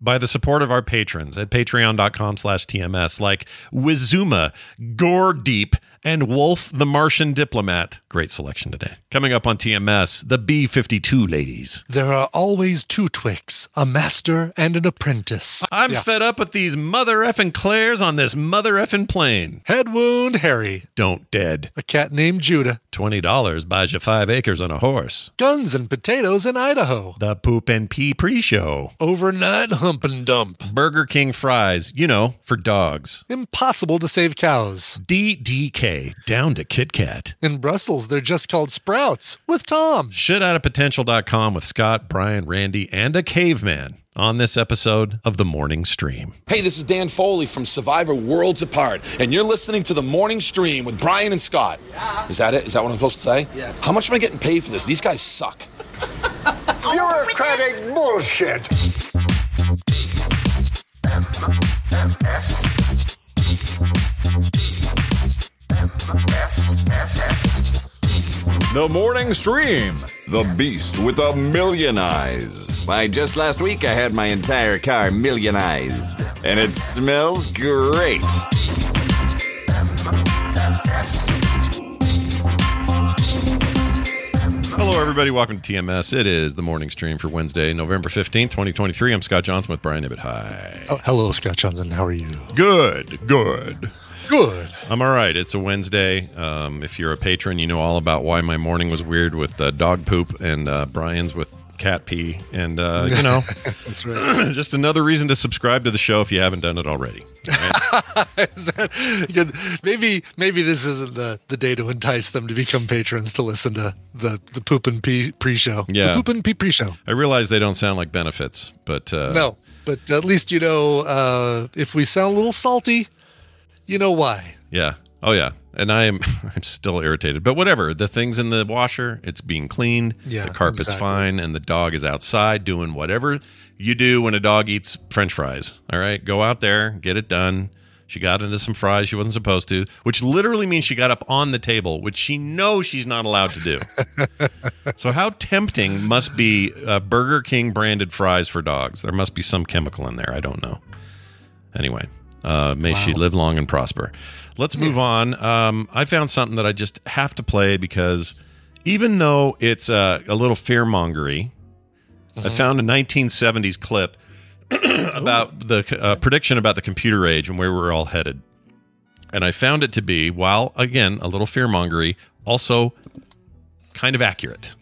by the support of our patrons at patreon.com slash TMS, like Wizuma, Gore Deep, and Wolf the Martian Diplomat. Great selection today. Coming up on TMS, the B 52 ladies. There are always two Twix, a master and an apprentice. I'm Yeah. fed up with these mother effing Claires on this mother effing plane. Head wound Harry, Don't dead. a cat named Judah, $20 buys you five acres on a horse. guns and potatoes in Idaho, The Poop and Pee pre show. overnight hump and dump, Burger King fries, you know, for dogs. impossible to save cows. DTK, down to Kit Kat. In Brussels, they're just called sprouts with Tom. SchittOutOfPotential.com with Scott, Brian, Randy, and a caveman on this episode of The Morning Stream. Hey, this is Dan Foley from Survivor Worlds Apart, and you're listening to the morning stream with Brian and Scott. Is that it? Is that what I'm supposed to say? Yes. How much am I getting paid for this? These guys suck. Bureaucratic bullshit. The morning stream. The beast with a million eyes. Why, just last week I had my entire car millionized. And it smells great. Hello, everybody. Welcome to TMS. It is The Morning Stream for Wednesday, November 15th, 2023. I'm Scott Johnson with Brian Ibbett. Hi. Oh, hello, Scott Johnson. How are you? Good, good. Good. I'm all right. It's a Wednesday. Um, if you're a patron, you know all about why my morning was weird with uh, dog poop and uh, Brian's with cat pee. And, uh, you know, That's right. just another reason to subscribe to the show if you haven't done it already. Is that, maybe maybe this isn't the, the day to entice them to become patrons to listen to the, the poop and pee pre-show. Yeah. The poop and pee pre-show. I realize they don't sound like benefits, but uh, No, but at least you know uh, if we sound a little salty, you know why. Yeah. Oh yeah. And I am I'm still irritated. But whatever. The thing's in the washer, it's being cleaned. Yeah, the carpet's exactly. fine, and the dog is outside doing whatever you do when a dog eats French fries. All right. Go out there, get it done. She got into some fries she wasn't supposed to, which literally means she got up on the table, which she knows she's not allowed to do. so, how tempting must be uh, Burger King branded fries for dogs? There must be some chemical in there. I don't know. Anyway, uh, may she live long and prosper. Let's move on. Um, I found something that I just have to play because even though it's uh, a little fear mongery, I found a 1970s clip about the uh, prediction about the computer age and where we're all headed. And I found it to be, while again, a little fear mongery, also kind of accurate.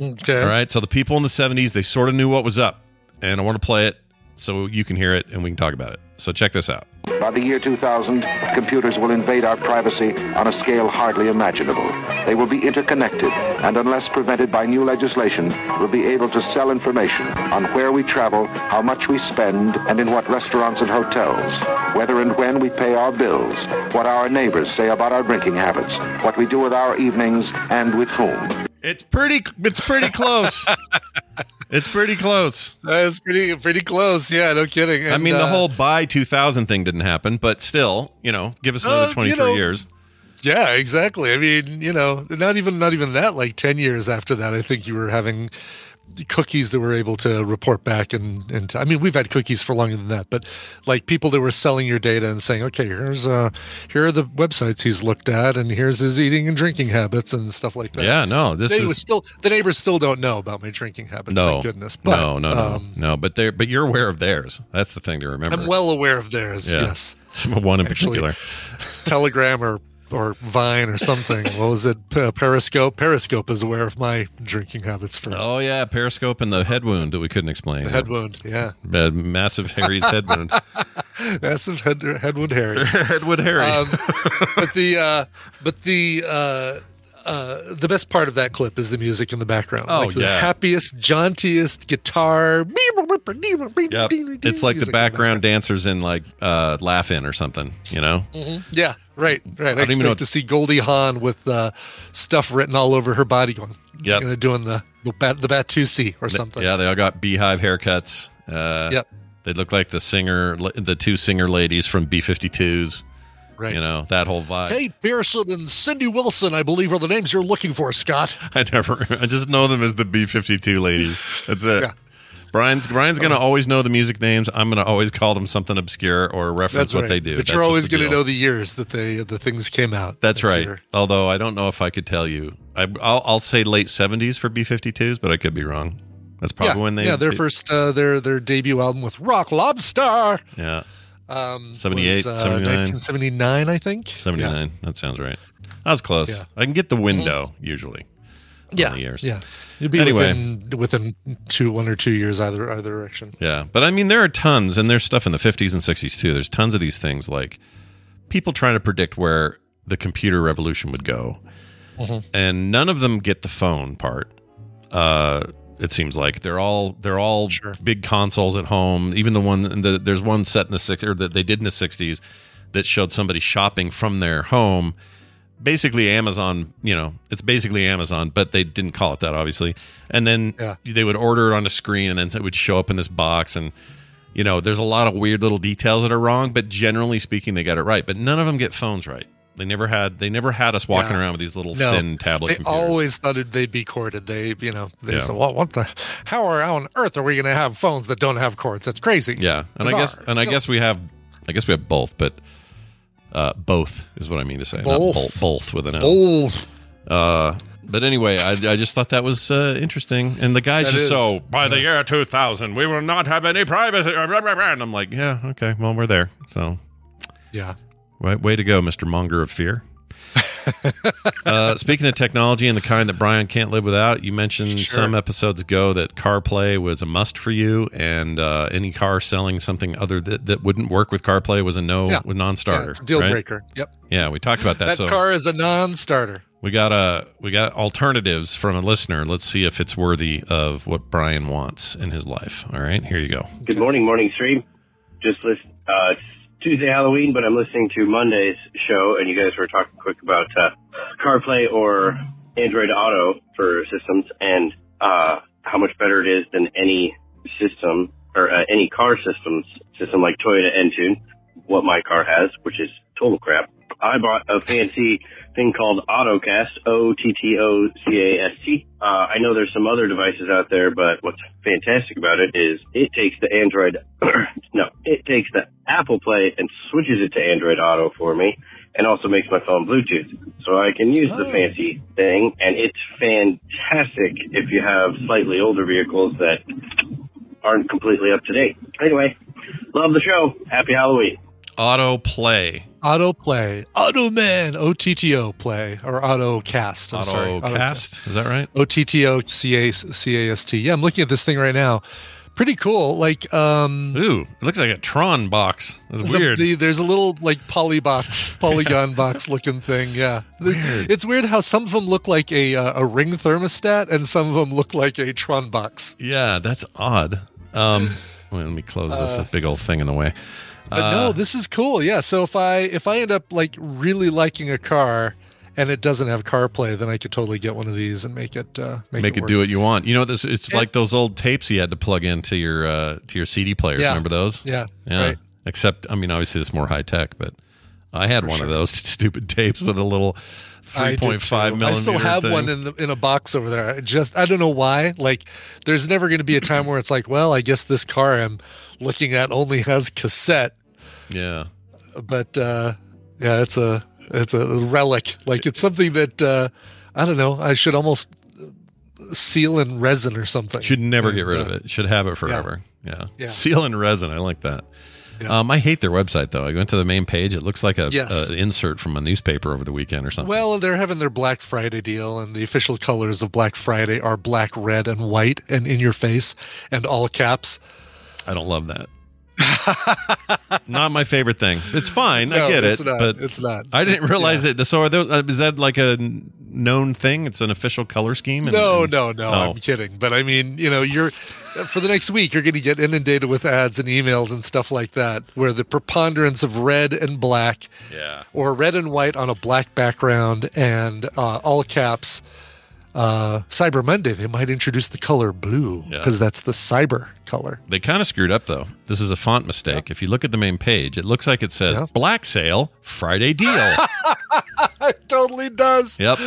Okay. All right. So the people in the 70s, they sort of knew what was up. And I want to play it so you can hear it and we can talk about it. So check this out. By the year 2000, computers will invade our privacy on a scale hardly imaginable. They will be interconnected, and unless prevented by new legislation, will be able to sell information on where we travel, how much we spend, and in what restaurants and hotels, whether and when we pay our bills, what our neighbors say about our drinking habits, what we do with our evenings, and with whom. It's pretty it's pretty close. it's pretty close. That's pretty pretty close. Yeah, no kidding. I And, mean, the uh, whole by 2000 thing didn't happen, but still, you know, give us another Uh, 23 you know, years. Yeah, exactly. I mean, you know, not even not even that. Like ten years after that, I think you were having cookies that were able to report back and and I mean we've had cookies for longer than that, but like people that were selling your data and saying, okay, here's uh here are the websites he's looked at, and here's his eating and drinking habits and stuff like that. Yeah, no, this they is still the neighbors still don't know about my drinking habits. no thank goodness. But, no, no, no, um, no. But they're but you're aware of theirs. That's the thing to remember. I'm well aware of theirs. Yeah. Yes, one in Actually, particular. Telegram or or Vine or something. what was it? Periscope. Periscope is aware of my drinking habits for Oh yeah, Periscope and the head wound that we couldn't explain. the head wound. Yeah, Uh, massive Harry's head wound. massive head head wound Harry. Headwood Harry. Um, but the uh, but the uh, uh, the best part of that clip is the music in the background. Oh, like the yeah. happiest, jauntiest guitar. Yep. It's like the background dancers in like uh Laugh In or something, you know? Yeah, right, right. I, even expect know to see Goldie Hawn with uh, stuff written all over her body, going, yeah, you know, doing the the bat the Batusi or something. Yeah, they all got beehive haircuts. Uh Yep. They look like the singer the two singer ladies from B52s, right. you know, that whole vibe. Kate Pierson and Cindy Wilson, I believe, are the names you're looking for, Scott. I never I just know them as the B52 ladies. That's it. Yeah. Brian's Brian's gonna always know the music names. I'm gonna always call them something obscure or reference That's what right. they do. But That's you're always going to know the years that they the things came out. That's, right. your- Although I don't know if I could tell you. I, I'll, I'll say late 70s for B52s, but I could be wrong. That's probably yeah, when they. yeah, their they- first uh, their their debut album with Rock Lobster. Yeah, Um, 78, was, uh, 79. 1979, I think. 79. That sounds right. That was close. Yeah. I can get the window usually. Yeah, the years. yeah. You'd be Anyway. within within two, one or two years either either direction. Yeah, but I mean, there are tons, and there's stuff in the 50s and 60s too. There's tons of these things like people trying to predict where the computer revolution would go, Mm-hmm. and none of them get the phone part. Uh, it seems like they're all they're all Sure. big consoles at home. Even the one the, there's one set in the six or that they did in the 60s that showed somebody shopping from their home. Basically, Amazon. You know, it's basically Amazon, but they didn't call it that, obviously. And then Yeah. they would order it on a screen, and then it would show up in this box. And you know, there's a lot of weird little details that are wrong, but generally speaking, they got it right. But none of them get phones right. They never had. They never had us walking Yeah. around with these little No, thin tablet they computers. always thought they'd be corded. They, you know, they Yeah. said, "Well, what the? How are on earth are we going to have phones that don't have cords? That's crazy." Yeah, and I guess and I guess we have, I guess we have both, but uh, both is what I mean to say. Not Both. both, both with an L. Oh, Uh, but anyway, I, I just thought that was uh, interesting, and the guy's That just is. so by the year 2000 we will not have any privacy. And I'm like, yeah, okay, well we're there. So yeah. way, way to go, Mister Monger of Fear. Uh, speaking of technology and the kind that Brian can't live without, you mentioned Sure. some episodes ago that CarPlay was a must for you, and uh, any car selling something other that, that wouldn't work with CarPlay was a no, Yeah. with non-starter. it's a deal right? breaker. Yep. Yeah, we talked about that. That so car is a non-starter. we got uh, we got alternatives from a listener. Let's see if it's worthy of what Brian wants in his life. All right, here you go. Good morning, morning stream. Just list. Uh, it's Tuesday Halloween, but I'm listening to Monday's show, and you guys were talking quick about uh, CarPlay or Android Auto for systems, and uh, how much better it is than any system or uh, any car systems system like Toyota Entune. What my car has, which is total crap. I bought a fancy thing called Ottocast, O-T-T-O-C-A-S-T. Uh, I know there's some other devices out there, but what's fantastic about it is it takes the Android, no, it takes the Apple Play and switches it to Android Auto for me and also makes my phone Bluetooth. So I can use the fancy thing and it's fantastic if you have slightly older vehicles that aren't completely up to date. Anyway, love the show. Happy Halloween. Auto play, Auto play, Auto Man, O T T O play, or Ottocast. I'm sorry, Ottocast. Is that right? O T T O C A C A S T. Yeah, I'm looking at this thing right now. Pretty cool. Like, um, Ooh, it looks like a Tron box. That's weird. the- there's a little like poly box, polygon box looking thing. Yeah, There's- it's weird how some of them look like a uh, a ring thermostat, and some of them look like a Tron box. yeah, that's odd. Um, well, let me close this Uh, big old thing in the way. But Uh, no, this is cool. Yeah. So if I if I end up like really liking a car and it doesn't have CarPlay, then I could totally get one of these and make it uh, make, make it work. do what you want. You know, this it's Yeah. like those old tapes you had to plug into your uh, to your CD players. Yeah. Remember those? Yeah. Yeah. Right. Except, I mean, obviously it's more high tech, but I had one of those stupid tapes with a little I 3.5 millimeter. I still have thing. one in the, in a box over there. I just I don't know why. Like, there's never going to be a time where it's like, well, I guess this car I'm looking at only has cassette. Yeah. But uh, yeah, it's a it's a relic. Like it's something that uh, I don't know. I should almost seal in resin or something. Should never get And, rid of uh, it. Should have it forever. Yeah. Yeah. Seal and resin. I like that. Yeah. Um, I hate their website though. I went to the main page. It looks like a, Yes. a insert from a newspaper over the weekend or something. Well, they're having their Black Friday deal, and the official colors of Black Friday are black, red, and white, and in your face, and all caps. I don't love that. not my favorite thing. It's fine. I get it's it, not. but It's not. I didn't realize it. So, are there, uh, is that like a known thing? It's an official color scheme. And- No, and- no, no. Oh. I'm kidding. But I mean, you know, you're for the next week, you're going to get inundated with ads and emails and stuff like that, where the preponderance of red and black, Yeah. or red and white on a black background, and uh, all caps. Uh, Cyber Monday, they might introduce the color blue Yeah. because that's the cyber color. They kind of screwed up though. This is a font mistake. If you look at the main page, it looks like it says Yeah. Black Sale Friday Deal. It totally does. yep.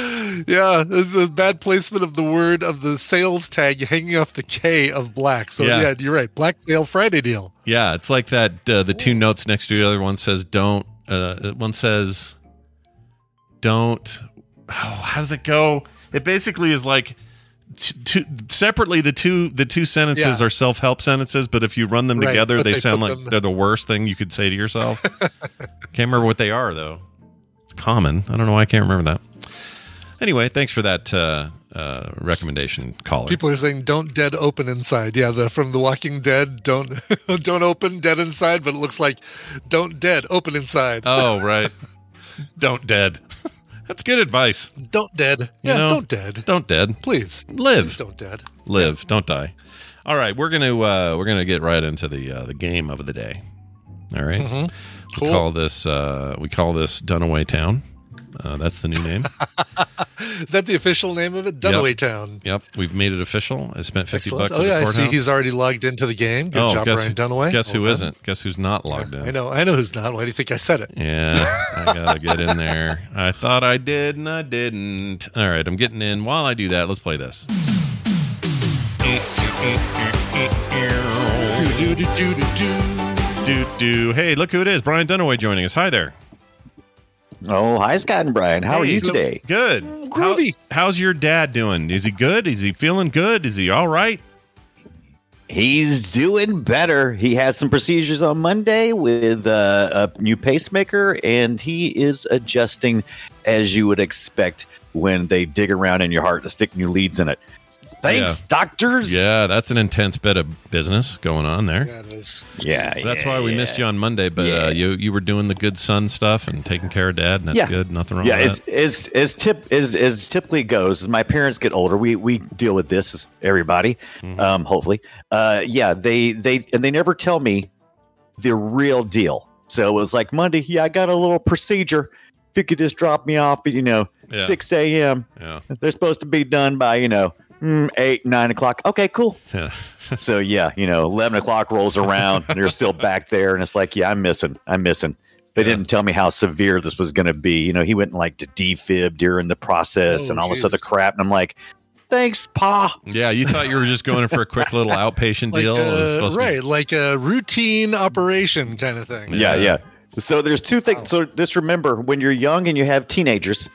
Yeah, this is a bad placement of the word of the sales tag hanging off the K of black. So Yeah. yeah, you're right. Black Sale Friday deal. Yeah, it's like that. Uh, the two notes next to the other one says "don't." Uh, one says "don't." Oh, how does it go? It basically is like t- separately. The two the two sentences Yeah. are self help sentences, but if you run them Right, together, they, they sound like them- they're the worst thing you could say to yourself. can't remember what they are though. It's common. I don't know why I can't remember that. Anyway, thanks for that uh, uh, recommendation, caller. People are saying don't dead open inside. Yeah, the from The Walking Dead, don't don't open dead inside, but it looks like don't dead open inside. oh, right. Don't dead. That's good advice. don't dead. You Yeah, know, don't dead. Don't dead. Please. Live. Please don't dead. Live. Don't die. All right, we're gonna uh, we're gonna get right into the uh, the game of the day. All right? We Mm-hmm. Cool. call this uh, we call this Dunaway Town. Uh, that's the new name. Is that the official name of it? Dunaway Town. yep, we've made it official. I spent fifty Excellent. bucks Oh at yeah, the I see he's already logged into the game. Good oh, job, guess, Brian Dunaway. Guess who Well done. not Guess who's not logged in? I know. I know who's not. Why do you think I said it? Yeah, I gotta get in there. I thought I did, and I didn't. All right, I'm getting in. While I do that, let's play this. Do, do, do, do, do, do. Do do. Hey, look who it is. Brian Dunaway joining us. Hi there. Oh, hi, Scott and Brian. How are Hey, you today? Good. Groovy. How- how's your dad doing? Is he good? Is he feeling good? Is he all right? He's doing better. He has some procedures on Monday with uh, a new pacemaker, and he is adjusting as you would expect when they dig around in your heart to stick new leads in it. Thanks, Yeah. doctors. Yeah, that's an intense bit of business going on there. Yeah, yeah. So that's yeah, why we yeah. missed you on Monday, but uh, you you were doing the good son stuff and taking care of dad, and that's Yeah. good. Nothing wrong Yeah, with as that. as as tip as as typically goes, as my parents get older, we we deal with this. Everybody, Mm-hmm. um, hopefully, uh, yeah. They they and they never tell me the real deal. So it was like Monday. Yeah, I got a little procedure. If you could just drop me off at you know Yeah. six a.m. Yeah. They're supposed to be done by you know mm, eight nine o'clock. Okay, cool. Yeah. So yeah, you know, eleven o'clock rolls around and they're still back there, and it's like, yeah, I'm missing, I'm missing. They Yeah. didn't tell me how severe this was going to be. You know, he went and like to defib during the process Oh, and all this other crap, and I'm like, thanks, pa. Yeah, you thought you were just going in for a quick little outpatient Like deal. It was uh, to be- right, like a routine operation kind of thing. Yeah, Yeah. yeah. So there's two things. So just remember, when you're young and you have teenagers,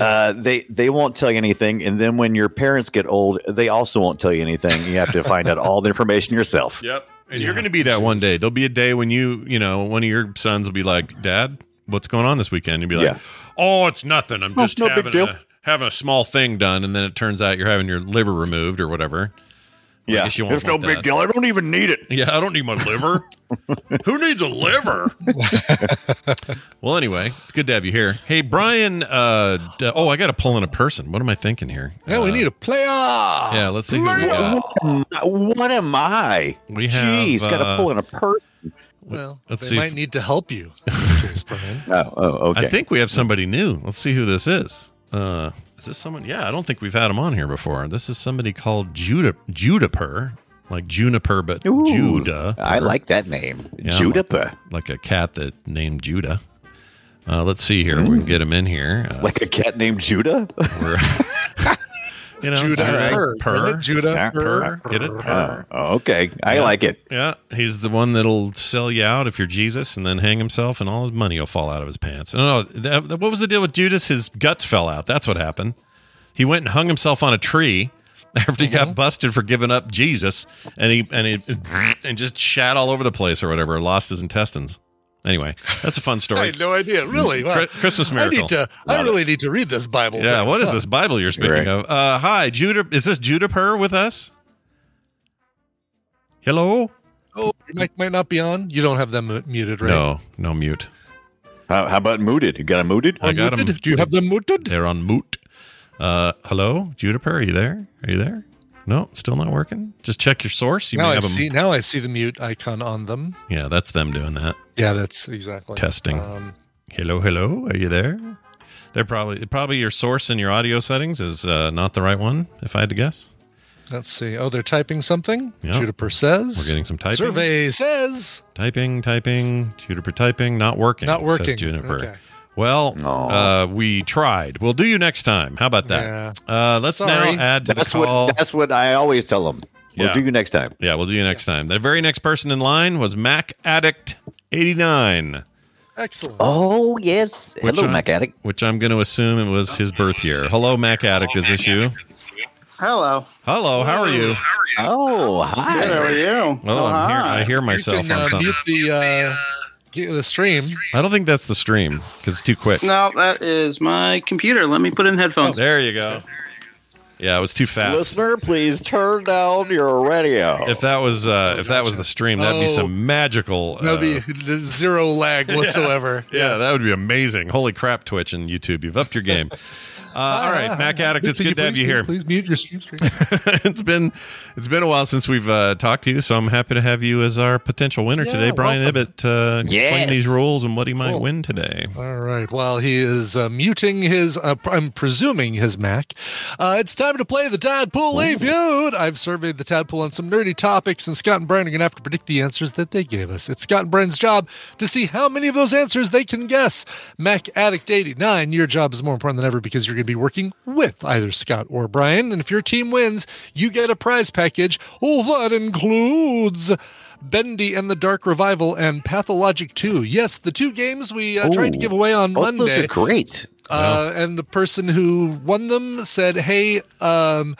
uh, they they won't tell you anything, and then when your parents get old, they also won't tell you anything. You have to find out all the information yourself. Yep. And you're going to be that one day. There'll be a day when you, you know, one of your sons will be like, "Dad, what's going on this weekend?" You'll be like, Yeah. "Oh, it's nothing. I'm Oh, just no having a having a small thing done." And then it turns out you're having your liver removed or whatever. I Yeah, guess it's no want big that. deal. I don't even need it. Yeah, I don't need my liver. Who needs a liver? well, anyway, it's good to have you here. Hey, Brian. Uh, d- oh, I got to pull in a person. What am I thinking here? Yeah, we Uh, need a player. Yeah, let's see who we got. What am I? We have, Jeez, got to uh, pull in a person. Well, Let's they see might if- need to help you case, Brian. Oh, oh, okay. I think we have somebody new. Let's see who this is. Uh, is this someone? Yeah, I don't think we've had him on here before. This is somebody called Judah Juniper, like juniper, but Ooh, Judah. I like that name, Yeah, Juniper. like a cat that named Judah. Uh, let's see here. We can get him in here. Uh, Like a cat named Judah? we're, you know, Judah all right, Purr, purr, isn't? Judah purr, Purr. get it? Purr. Oh, oh, okay. I like it. Yeah, he's the one that'll sell you out if you're Jesus, and then hang himself, and all his money will fall out of his pants. No, no. That, that- what was the deal with Judas? His guts fell out. That's what happened. He went and hung himself on a tree after he got mm-hmm. busted for giving up Jesus, and he and he and just shat all over the place or whatever. Lost his intestines. Anyway, that's a fun story. I had no idea. Really? Wow. Chri- Christmas I miracle. need to. I really need to read this Bible. Yeah, thing. what is this Bible you're speaking Right. of? Uh, hi, Judah. Is this Judah Purr with us? Hello? Oh, your mic might not be on. You don't have them muted, right? No, no mute. How, how about mooted? You got a mooted? I got 'em. Muted? Do you have them muted? They're on moot. Uh, hello, Juniper, are you there? Are you there? No, still not working. Just check your source. You now I have 'em- see. Now I see the mute icon on them. Yeah, that's them doing that. Yeah, that's exactly Testing. Um, Hello, hello, are you there? They're probably probably your source in your audio settings is uh, not the right one. If I had to guess, let's see. Oh, they're typing something. Yeah. Juniper says. we're getting some typing. Survey says Typing, typing. Juniper typing, not working. not working. says. Juniper. Okay. Well, uh, we tried. We'll do you next time. How about that? Uh, let's Sorry. now add to That's the call. what that's what I always tell them. We'll Yeah. do you next time. Yeah, we'll do you next time. The very next person in line was Mac Addict 89, Excellent. Oh yes. Which Hello, one? Mac Addict. which I'm going to assume it was his birth year. Hello, Mac Addict. Is this you? Hello. Hello, how are you? Oh, Good. How are hi. you? Oh, I'm here. I hear you myself can on uh, something. mute the uh, get the stream. I don't think that's the stream because it's too quick. No, that is my computer. Let me put in headphones. There you go. Yeah, it was too fast. Listener, please turn down your radio. If that was uh, if that was the stream, that'd be Oh. some magical. Uh, That'll be zero lag whatsoever. yeah, that would be amazing. Holy crap, Twitch and YouTube, you've upped your game. Uh, all right, Mac Addict, it's good to have you here. Please, please mute your stream. stream. it's been it's been a while since we've uh, talked to you, so I'm happy to have you as our potential winner Yeah, today, Brian welcome. Ibbett. Uh, explain these rules and what he might Cool. win today. All right. While he is uh, muting his, uh, I'm presuming his Mac, uh, it's time to play the Tadpool Reviewed. I've surveyed the Tadpool on some nerdy topics, and Scott and Brian are going to have to predict the answers that they gave us. It's Scott and Brian's job to see how many of those answers they can guess. Mac Addict 89, your job is more important than ever because you're going to be working with either Scott or Brian. And if your team wins, you get a prize package. Oh, that includes. Bendy and the Dark Revival and Pathologic 2. Yes, the two games we uh, tried to give away on Both those Monday. are great. Uh, and the person who won them said, "Hey, um,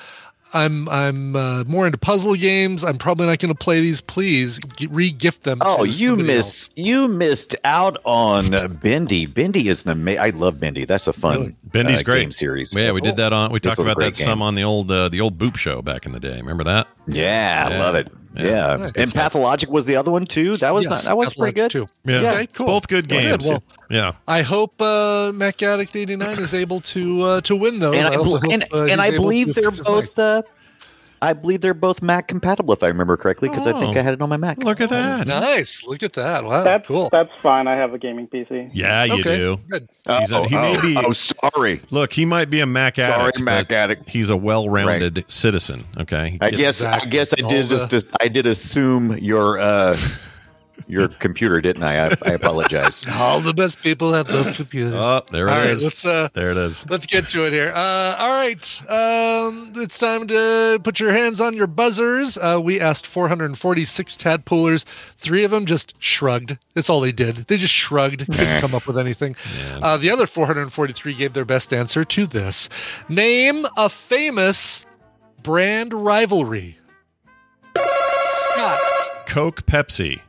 I'm I'm uh, more into puzzle games. I'm probably not going to play these. Please g- re-gift them." Oh, to you somebody missed you missed out on uh, Bendy. Bendy is an amazing. I love Bendy. That's a fun Really? Bendy's uh, great game series. Yeah, we did that on. We This talked about that game. some on the old uh, the old Boop show back in the day. Remember that? Yeah, Yeah. I love it. Yeah. Yeah, Nice. and Pathologic was the other one too. That was Yes, not, that was pretty good. Too. Yeah, Okay, cool. both good games. Well, yeah, I hope uh, Mac Addict 89 is able to uh, to win those. And I, also bel- hope, and, uh, and I believe they're fix his mic. both. I believe they're both Mac compatible, if I remember correctly, because I think Oh. I had it on my Mac. look at that. Nice. Look at that. Wow. That's cool. that's fine. I have a gaming PC. Yeah, you okay. do. Good. He's a- oh, he may oh, be- oh, sorry. Look, he might be a Mac Sorry, addict, Sorry, Mac addict. He's a well-rounded citizen. Okay, I gets- guess I guess I All did the- just I did assume your uh your computer, didn't I? I, I apologize. All the best people have both computers. Oh, there it All right, is. let's uh, there it is. Let's get to it here. Uh, all right. Um, it's time to put your hands on your buzzers. Uh, we asked 446 tadpoolers. Three of them just shrugged. That's all they did. They just shrugged. Couldn't come up with anything. Uh, the other 443 gave their best answer to this. Name a famous brand rivalry. Scott, Coke, Pepsi.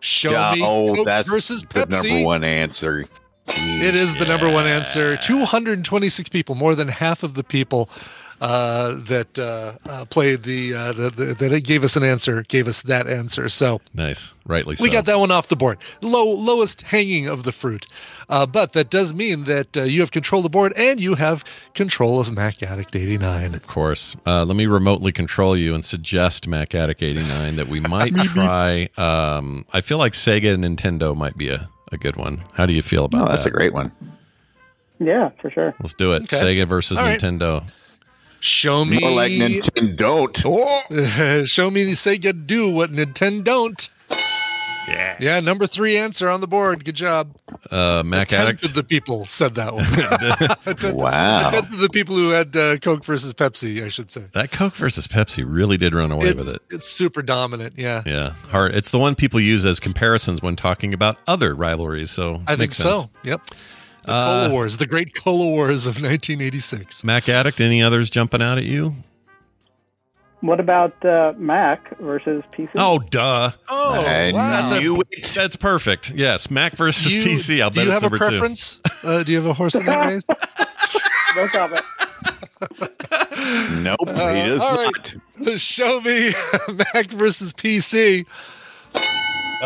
Show Yeah, me oh, Coke that's versus the Pepsi. number one answer. It is the number one answer. 226 people, more than half of the people uh, that uh, uh, played the, uh, the, the that gave us an answer gave us that answer. So Nice, rightly so. we got that one off the board. Low lowest hanging of the fruit, uh, but that does mean that uh, you have control of the board and you have control of Mac Addict 89. Of course. Uh, let me remotely control you and suggest Mac Addict 89 that we might try. Um, I feel like Sega and Nintendo might be a, a good one. How do you feel about that? Oh, that's that? a great one. Yeah, for sure. Let's do it. Okay. Sega versus All right. Nintendo. Show me, More like Nintendo. show me Sega do what Nintendo don't. Yeah. Yeah, number three answer on the board. Good job. Uh, Mac a tenth Addict. of the people said that one. Tenth- Wow. A tenth of the people who had uh, Coke versus Pepsi, I should say. That Coke versus Pepsi really did run away It- with it. It's super dominant. Yeah. Yeah, hard. It's the one people use as comparisons when talking about other rivalries. So I think sense. so. Yep. The Uh, Cola Wars, the great Cola Wars of 1986. Mac Addict. Any others jumping out at you? What about uh, Mac versus PC? Oh, duh. Oh, I wow. That's, a- that's perfect. Yes, Mac versus You- PC. I'll do bet you have a preference? Uh, do you have a horse in that race? No comment. Nope, Uh, he does all right. not. Show me Mac versus PC.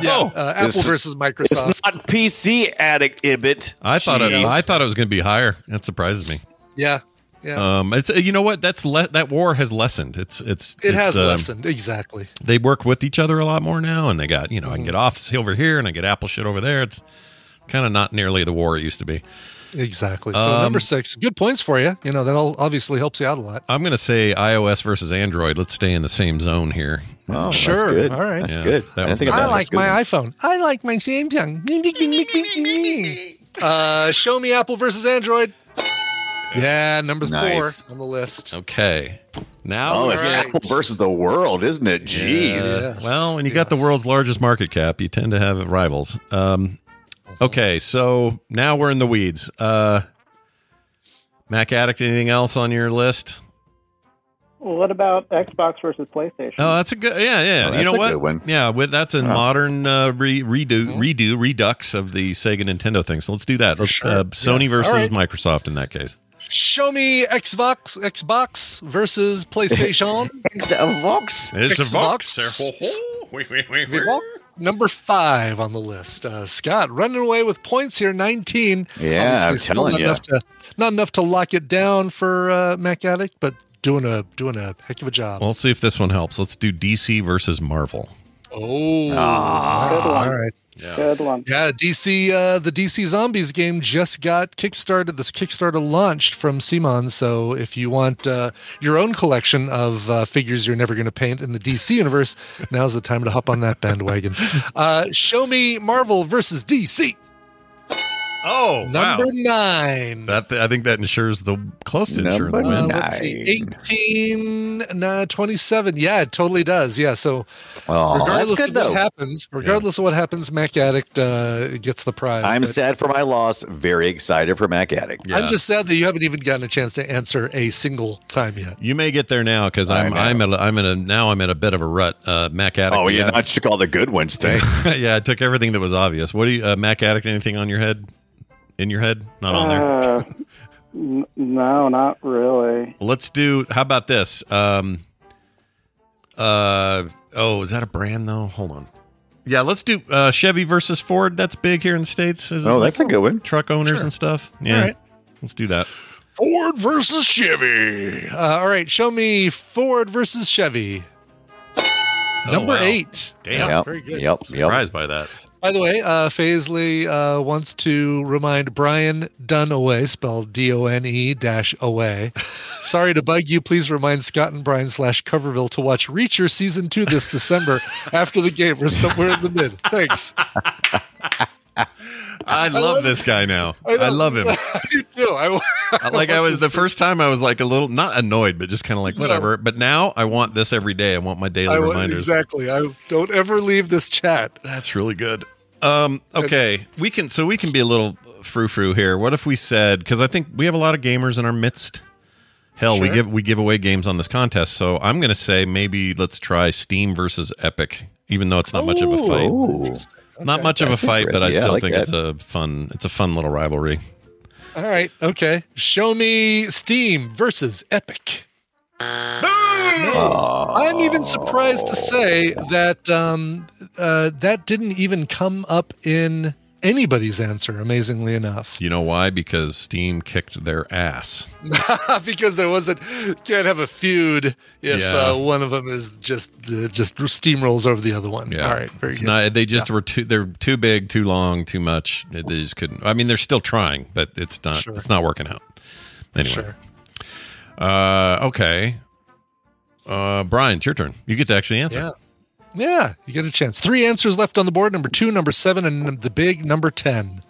Yeah, Oh, uh, Apple this- versus It's Microsoft. not PC addict Ibbett. I thought it, I thought it was going to be higher. That surprises me. Yeah, yeah. Um, it's you know what? That's le- that war has lessened. It's it's it it's, has um, lessened exactly. They work with each other a lot more now, and they got you know I can Mm-hmm. get Office over here and I get Apple shit over there. It's kind of not nearly the war it used to be. Exactly. So Um, number six, good points for you. You know that all obviously helps you out a lot. I'm going to say iOS versus Android. Let's stay in the same zone here. Oh, that's Sure. good. All right. That's Yeah, good. that I was think good. I like That's good. my iPhone. I like my Samsung. uh, show me Apple versus Android. Yeah, number Nice. four on the list. Okay, now Oh, it's right. Apple versus the world, isn't it? Jeez. Yes, Well, when you got the world's largest market cap, you tend to have rivals. Um, okay, so now we're in the weeds. Uh, Mac Addict, anything else on your list? Well, what about Xbox versus PlayStation? Oh, that's a good. Yeah, yeah. Oh, you that's know a what? good one. Yeah, with that's a Oh. modern uh, re- redo, Mm-hmm. redo, redux of the Sega Nintendo thing. So let's do that. Let's, sure. uh, Sony Yeah. versus All right. Microsoft in that case. Show me Xbox, Xbox versus PlayStation. Xbox. It's Xbox. Xbox. Number five on the list. Uh, Scott running away with points here, 19. Yeah, I'm telling not ya. enough to not enough to lock it down for uh, Mac Addict, but doing a doing a heck of a job. Well, let's see if this one helps. Let's do DC versus Marvel. oh, Good one. all right. Good one. Yeah, DC. Uh, the DC Zombies game just got kickstarted. This Kickstarter launched from Simon. So if you want uh, your own collection of uh, figures you're never going to paint in the DC universe, now's the time to hop on that bandwagon. Uh, show me Marvel versus DC. Oh, Number nine. That I think that ensures the close to ensure the win. Uh, let's see, 18, nah, 27. Yeah, it totally does. Yeah, so Oh, regardless good of though. what happens, regardless of what happens, Mac Addict uh, gets the prize. I'm But sad for my loss. Very excited for Mac Addict. Yeah. I'm just sad that you haven't even gotten a chance to answer a single time yet. You may get there now because I I'm. I'm at a, I'm in a now I'm in a bit of a rut. Uh, Mac Addict. Oh, yeah, not took all the good ones. Thank. yeah. I took everything that was obvious. What do you uh, Mac Addict? Anything on your head? In your head? Not on there. Uh, n- no, not really. Let's do. How about this? Um. Uh. Oh, is that a brand though? Hold on. Yeah, let's do uh, Chevy versus Ford. That's big here in the states. Is it Oh, like that's a good one. truck owners Sure. and stuff. Yeah, All right. let's do that. Ford versus Chevy. Uh, all right, show me Ford versus Chevy. Number Oh, wow. eight. Damn. Yep. very good. Yep. Yep. Surprised by that. By the way, uh, Faisley uh, wants to remind Brian Dunaway, spelled D O N E dash away. Sorry to bug you. Please remind Scott and Brian slash Coverville to watch Reacher season two this December after the game or somewhere in the mid. Thanks. I love this guy now. I, know. love him. I do too. I, I like I was the first time I was like a little not annoyed, but just kind of like whatever. But now I want this every day. I want my daily I reminders. exactly. I don't ever leave this chat. That's really good. Um, okay, we can so we can be a little frou frou here. What if we said because I think we have a lot of gamers in our midst. Hell, we Sure. give we give away games on this contest, so I'm going to say maybe let's try Steam versus Epic, even though it's not much of a fight. Ooh. Not much of a That's fight, but I interesting. Yeah, I still like think that. it's a fun it's a fun little rivalry. All right. Okay. Show me Steam versus Epic. Oh. I'm even surprised to say that um, uh, that didn't even come up in anybody's answer. Amazingly enough, You know why? Because Steam kicked their ass. because there wasn't can't have a feud if Yeah. uh, one of them is just uh, just steamrolls over the other one. Yeah, All right. Very it's good. not. They just were too. They're too big, too long, too much. They they just couldn't. I mean, they're still trying, but it's not. Sure. It's not working out. Anyway, Sure. Uh, okay. Uh, Brian, it's your turn. You get to actually answer. Yeah. Yeah, you get a chance. Three answers left on the board number two, number seven, and the big number 10.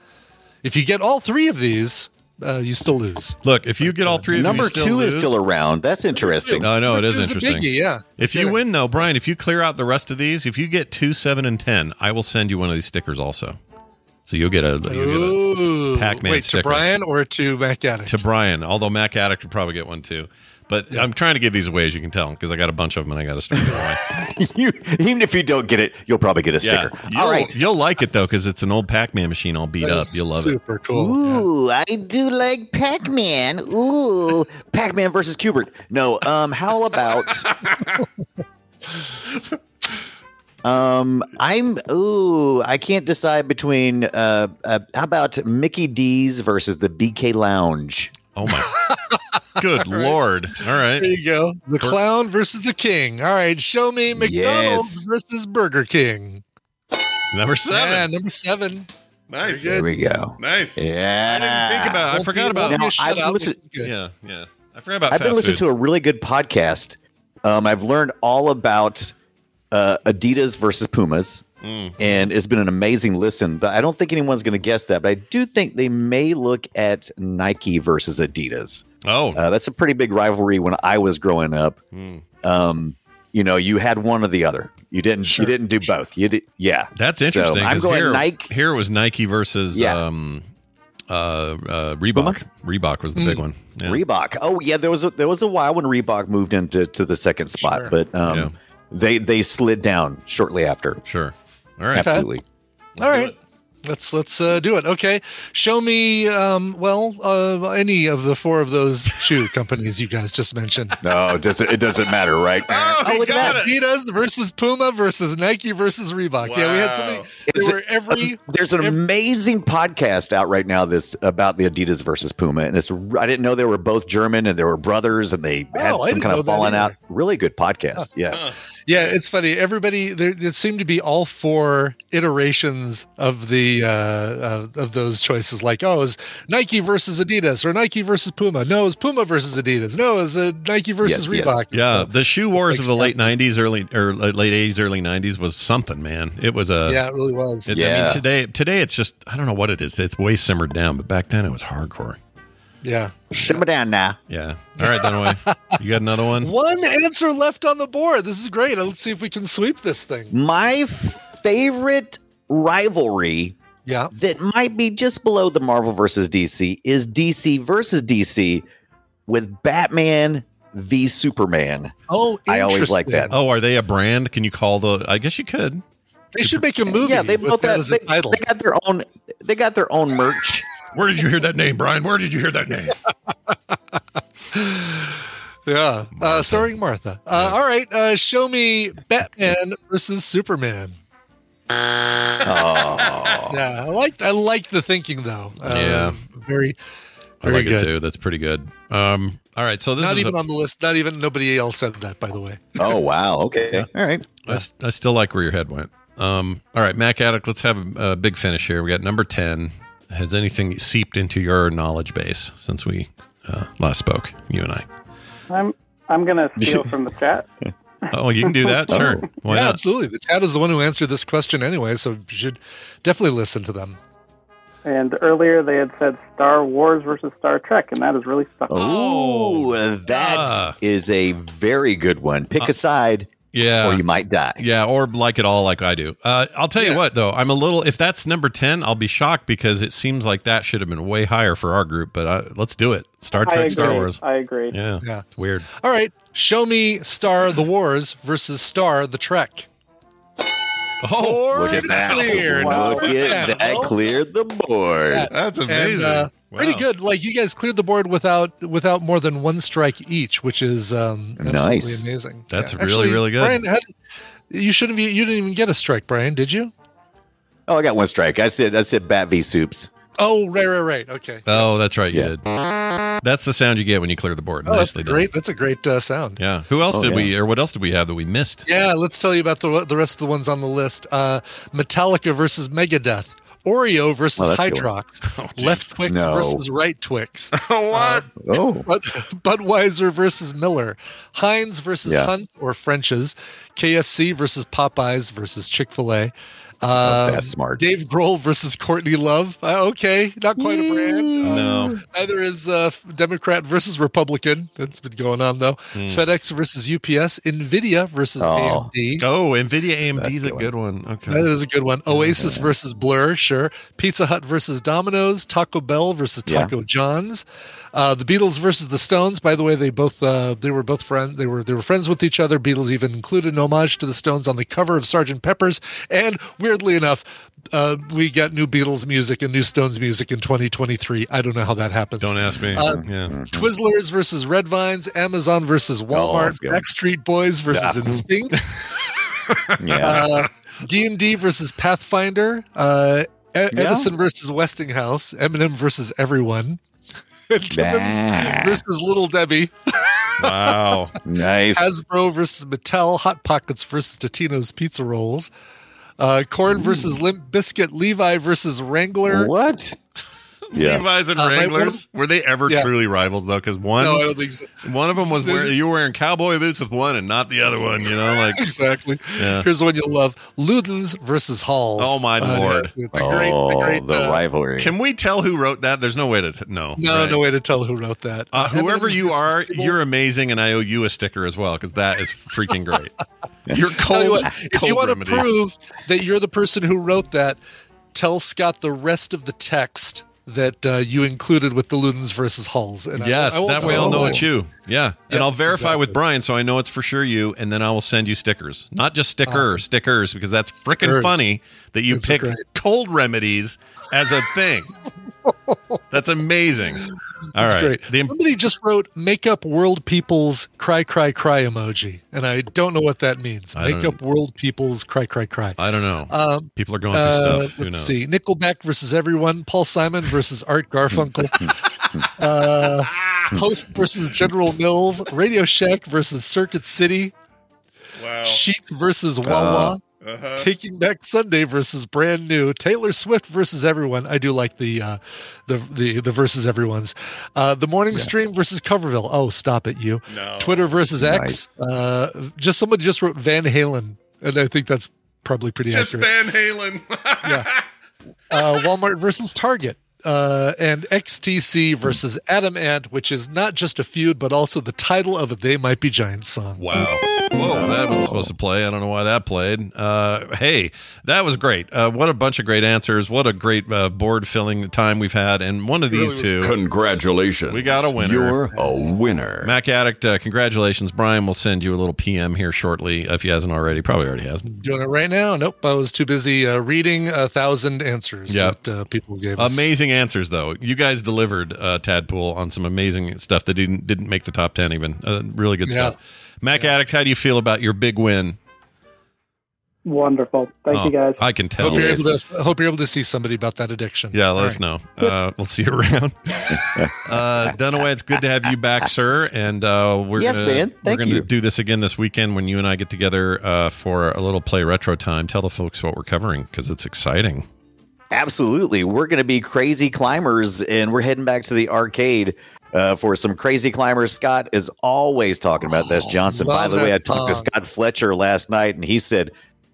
If you get all three of these, uh, you still lose. Look, if you get all three of Number you still two is still around. That's interesting. No, no, it Number is a interesting. biggie, yeah. If you win, though, Brian, if you clear out the rest of these, if you get two, seven, and ten, I will send you one of these stickers also. So you'll get a, you'll get Ooh. A Pac-Man Wait, sticker to Brian or to Mac Addict? to Brian. Although Mac Addict would probably get one too. But I'm trying to give these away, as you can tell, because I got a bunch of them and I got to start giving away. you, even if you don't get it, you'll probably get a sticker. You'll, All right. you'll like it though, because it's an old Pac-Man machine all beat That up. You'll love it. Super cool. Ooh, I do like Pac-Man. Ooh, Pac-Man versus Q*bert. No, um, how about um, I'm ooh, I can't decide between uh, uh how about Mickey D's versus the BK Lounge. Oh my, good lord! All right, There you go. The clown versus the king. All right, show me McDonald's Yes. versus Burger King. number seven. Yeah, number seven. nice, There we go. nice. Yeah. I didn't think about. I Won't forgot about. won't be a Now, I've shutout. listened- Yeah, yeah. I forgot about. I've been listening food. to a really good podcast. Um, I've learned all about uh, Adidas versus Pumas, Mm. and it's been an amazing listen. But I don't think anyone's going to guess that. But I do think they may look at Nike versus Adidas. Oh, Uh, that's a pretty big rivalry when I was growing up. Mm. Um, you know, you had one or the other. You didn't. Sure. You didn't do both. You did. Yeah, that's So, interesting. I'm 'cause going here, Nike. Here was Nike versus Yeah. um, uh, uh, Reebok. Reebok was the Mm. big one. Yeah. Reebok. Oh yeah, there was a, there was a while when Reebok moved into to the second spot, Sure. but um, Yeah. They they slid down shortly after. Sure. All right. Absolutely. All right. Let's let's uh, do it. Okay, show me. Um, well, uh, any of the four of those shoe companies you guys just mentioned. No, it doesn't, it doesn't matter, right? Oh, he look at got that. it. Adidas versus Puma versus Nike versus Reebok. Yeah, we had so many. Wow. They Is were it- every. There's an every- amazing podcast out right now this about the Adidas versus Puma, and it's I didn't know they were both German and they were brothers and they had Oh, I some kind of falling out. Really good podcast. Yeah. Yeah, it's funny. Everybody there. It seemed to be all four iterations of the uh, uh, of those choices. Like, oh, is Nike versus Adidas or Nike versus Puma? No, it's Puma versus Adidas. No, it's uh, Nike versus Yes, yes. Reebok. Yeah, So, the shoe wars of the late '90s, early or late '80s, early '90s was something, man. It was a yeah, it really was. It, I Yeah. mean, today, today it's just I don't know what it is. It's way simmered down, but back then it was hardcore. Yeah. Simmer down now. Yeah. All right, Dunaway, you got another one? One answer left on the board. This is great. Let's see if we can sweep this thing. My favorite rivalry Yeah. that might be just below the Marvel versus DC is DC versus DC with Batman v Superman. Oh, I always like that. Oh, are they a brand? Can you call the? I guess you could. They should make a movie. yeah, they with built that that. They, they got their own. They got their own merch. Where did you hear that name, Brian? Where did you hear that name? Yeah, uh, starring Martha. Uh, All right, uh, show me Batman versus Superman. oh, Yeah, I like I like the thinking though. Um, Yeah. very I like good. it too. That's pretty good. Um. All right. So this is Not even a- on the list. Not even nobody else said that. By the way. oh wow. Okay. all right. I, I still like where your head went. Um. All right, Mac Addict. Let's have a, a big finish here. We got number ten. Has anything seeped into your knowledge base since we uh, last spoke? You and I. I'm I'm gonna steal from the chat. Oh, you can do that. Sure. Why yeah, not? absolutely. The chat is the one who answered this question anyway, so you should definitely listen to them. And earlier they had said Star Wars versus Star Trek, and that is really stuck. Oh, that is Ah. a very good one. Pick a side, Yeah. or you might die. Yeah, or like it all like I do. Uh, I'll tell you what, though, I'm a little. If that's number ten, I'll be shocked because it seems like that should have been way higher for our group. But uh, let's do it. Star I Trek, Star agree. Wars. I agree. Yeah, Yeah. it's weird. All right, show me Star the Wars versus Star the Trek. Oh, Look at that. Clear. Wow. Look at that. Cleared the board. Yeah. that's And, amazing. uh, Wow. Pretty good. Like you guys cleared the board without without more than one strike each, which is um, absolutely Nice. amazing. That's really, really good. Brian, how, you shouldn't be. You didn't even get a strike, Brian, did you? Oh, I got one strike. I said I said Bat v Soups. Oh, right, right, right. Okay. Oh, that's right. You Yeah. did. That's the sound you get when you clear the board. Oh, that's Nicely done. great. That's a great uh, sound. Yeah. Who else Oh, did yeah. we, or what else did we have that we missed? Yeah, let's tell you about the the rest of the ones on the list. Uh, Metallica versus Megadeth, Oreo versus Oh, that's a good. Hydrox, oh, Left Twix No. versus Right Twix, what? Uh, oh, Bud, Budweiser versus Miller, Heinz versus Yeah. Hunt or French's, KFC versus Popeyes versus Chick Fil A. Um, that's smart. Dave Grohl versus Courtney Love. Uh, okay, not quite a brand. Uh, No. Neither is uh, Democrat versus Republican. That's been going on though. Hmm. FedEx versus UPS. Nvidia versus Oh. AMD. Oh, Nvidia AMD is a a good one. Okay. That is a good one. Oasis versus Blur, sure. Pizza Hut versus Domino's. Taco Bell versus Yeah. Taco John's. Uh, the Beatles versus the Stones. By the way, they both uh, they were both friends. They were they were friends with each other. Beatles even included an homage to the Stones on the cover of Sgt. Pepper's. And weirdly enough, uh, we got new Beatles music and new Stones music in 2023. I don't know how that happens. Don't ask me. Uh, yeah. Twizzlers versus Red Vines, Amazon versus Walmart, Oh. Backstreet Boys versus Yeah. NSYNC, yeah. uh, D and D versus Pathfinder, uh, E- Yeah. Edison versus Westinghouse, Eminem versus everyone, Timmons Nah. versus Little Debbie, Wow. nice. Hasbro versus Mattel, Hot Pockets versus Totino's Pizza Rolls, uh, Korn versus Limp Bizkit, Levi versus Wrangler. What? Yeah. Levi's and Uh, my- one of- Wranglers were they ever Yeah. truly rivals though? Because one No, I don't think so. one of them was wearing you were wearing cowboy boots with one and not the other one. You know, like exactly. Yeah. Here's the one you'll love: Ludens versus Halls. Oh, my lord. The great, oh, the great. the uh, rivalry. can we tell who wrote that? There's no way to t- know. no, right? no way to tell who wrote that. Uh, whoever you are, Stables. you're amazing, and I owe you a sticker as well because that is freaking great. You're Tell you cold. if cold you want to prove that you're the person who wrote that, tell Scott the rest of the text that uh, you included with the Ludens versus Halls. And I- Yes, I won't that way I'll know it's you. Yeah, and Yep, I'll verify with. Brian so I know it's for sure you, and then I will send you stickers, not just stickers, Awesome. stickers, because that's freaking funny that you That's pick great. cold remedies as a thing. that's amazing. All That's right, great. The- Somebody just wrote "Make up world people's cry cry cry" emoji, and I don't know what that means. I Make up world people's cry cry cry. I don't know. Um, People are going through Uh, stuff. Who let's knows? see. Nickelback versus everyone. Paul Simon versus Art Garfunkel. uh, Post versus General Mills. Radio Shack versus Circuit City. Wow. Sheetz versus Wawa. Uh-huh. Taking Back Sunday versus Brand New. Taylor Swift versus everyone. I do like the uh, the the the versus everyone's. Uh, the Morning Stream versus Coverville. Oh, stop it, you. No. Twitter versus X. Uh, just somebody just wrote Van Halen, and I think that's probably pretty Just accurate Van Halen. yeah. Uh, Walmart versus Target. Uh, and XTC versus Adam Ant, which is not just a feud, but also the title of a They Might Be Giants song. Wow. Whoa, that wasn't supposed to play. I don't know why that played. Uh, hey, that was great. Uh, what a bunch of great answers. What a great uh, board filling time we've had. And one of these two, Congratulations. We got a winner. You're a winner. Mac Addict, uh, congratulations. Brian will send you a little PM here shortly if he hasn't already. Probably already has. Doing it right now? Nope. I was too busy uh, reading a thousand answers Yeah. that uh, people gave us. Amazing answers, though. You guys delivered uh, Tadpool on some amazing stuff that didn't didn't make the top ten even. Uh, really good Yeah. stuff. Mac Addict, how do you feel about your big win? Wonderful. Thank Oh, you guys. I can tell. Hope you're, able to, hope you're able to see somebody about that addiction. Yeah, let All us right. know. Uh, we'll see you around. uh, Dunaway, it's good to have you back, sir. And uh, we're Yes, gonna, man. we're gonna do this again this weekend when you and I get together uh, for a little play retro time. Tell the folks what we're covering because it's exciting. Absolutely. We're going to be crazy climbers, and we're heading back to the arcade uh, for some crazy climbers. Scott is always talking about this, Johnson. By the way, I talked to. Scott Fletcher last night, and he said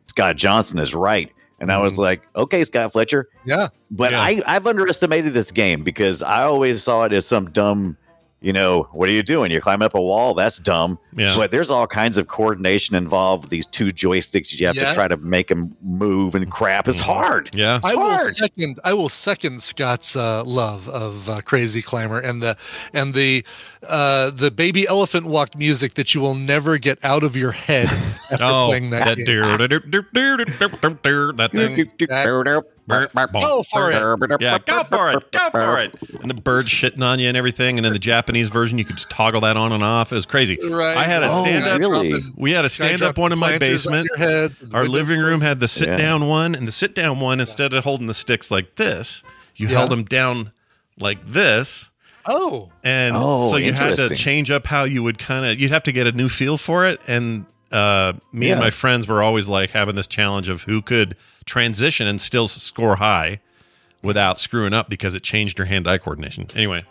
Scott Johnson is right. And I was like, okay, Scott Fletcher. Yeah. But Yeah. I, I've underestimated this game because I always saw it as some dumb, you know, what are you doing? You're climbing up a wall. That's dumb. Yeah. But there's all kinds of coordination involved with these two joysticks. You have Yes. to try to make them move and crap. It's hard. Yeah. I will second. I will second Scott's uh, love of uh, Crazy Climber and the and the uh, the baby elephant walk music that you will never get out of your head after Oh, playing that, that that thing. Go for it. Yeah, go for it. Go for it. And the bird shitting on you and everything. And in the Japanese version, you could just toggle that on and off. It was crazy. Right. I had a Oh, stand up. really? We had a stand up one in my basement. Our living room had the sit Yeah. down one, and the sit down one, instead of holding the sticks like this, you Yeah. held them down like this. Oh, And Oh, so you had to change up how you would kind of, you'd have to get a new feel for it. And uh, me and my friends were always like having this challenge of who could transition and still score high without screwing up because it changed her hand eye coordination. Anyway,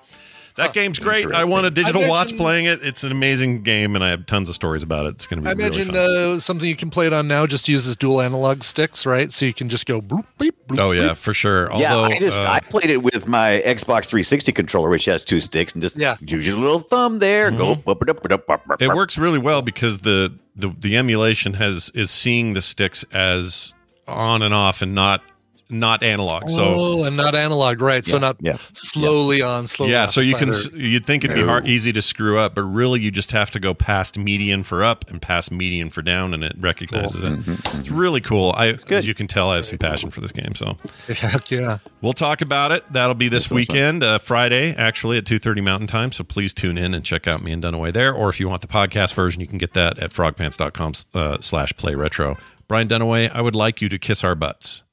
that game's great. I want a digital I watch playing it. It's an amazing game, and I have tons of stories about it. It's going to be I really imagine fun. uh, something you can play it on now just uses dual analog sticks, right? So you can just go bloop, beep, bloop, oh yeah, beep. for sure. yeah, I just uh, I played it with my Xbox 360 controller, which has two sticks, and just Yeah. use your little thumb there. Go. Mm-hmm. whoop it works really well because the, the the emulation has is seeing the sticks as on and off and not not analog. So oh, and not analog, right? so not yeah, slowly on, slowly yeah, off. so you It's can either- you'd think it'd be hard, easy to screw up, but really you just have to go past median for up and past median for down, and it recognizes it. It's really cool. I, as you can tell, I have some passion for this game. So Heck yeah. we'll talk about it. That'll be this weekend, uh, Friday, actually at two thirty Mountain Time. So please tune in and check out me and Dunaway there. Or if you want the podcast version, you can get that at frogpants.com uh, slash play retro. Brian Dunaway, I would like you to kiss our butts.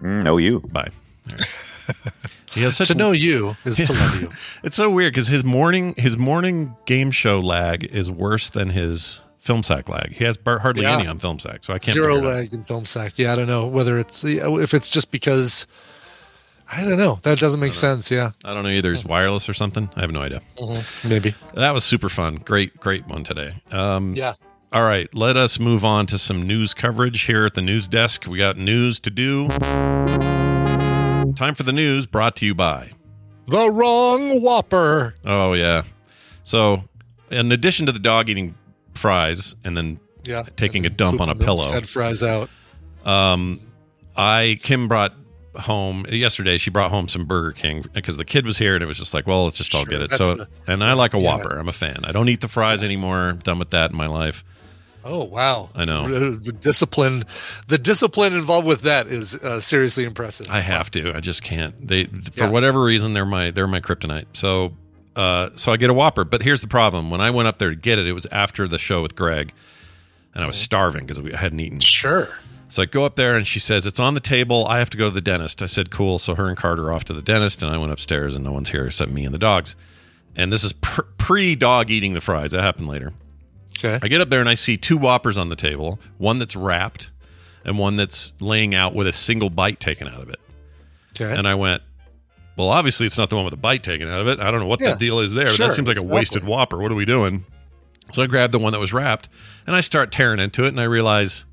Mm, no, you. Bye. He has such To know you is to love you. It's so weird because his morning his morning game show lag is worse than his film sack lag. He has bar- hardly Yeah. any on film sack, so I can't Zero figure it out. lag in film sack. Yeah, I don't know whether it's if it's just because I don't know. That doesn't make sense. Yeah, I don't know either. It's wireless or something. I have no idea. maybe. That was super fun. Great, great one today. Um, Yeah. All right, let us move on to some news coverage here at the news desk. We got news to do. Time for the news brought to you by. The wrong Whopper. Oh, yeah. So, in addition to the dog eating fries and then Yeah. taking a dump on a pillow, Said fries out. Um, I Kim brought home yesterday. She brought home some Burger King because the kid was here, and it was just like, well, let's just all Sure, get it. So, the- and I like a Yeah. Whopper. I'm a fan. I don't eat the fries anymore. I'm done with that in my life. Oh wow! I know. The discipline, the discipline involved with that is uh, seriously impressive. I have to. I just can't. They for Yeah. whatever reason they're my they're my kryptonite. So, uh, so I get a Whopper. But here's the problem: when I went up there to get it, it was after the show with Greg, and I was starving because I hadn't eaten. Sure. So I go up there and she says, It's on the table. I have to go to the dentist. I said, Cool. So her and Carter are off to the dentist, and I went upstairs and no one's here except me and the dogs. And this is pre dog eating the fries. That happened later. Okay. I get up there and I see two Whoppers on the table one that's wrapped and one that's laying out with a single bite taken out of it. Okay. And I went, Well, obviously it's not the one with a bite taken out of it. I don't know what Yeah. the deal is there. but Sure, that seems like a exactly. wasted Whopper. What are we doing? So I grabbed the one that was wrapped and I start tearing into it and I realize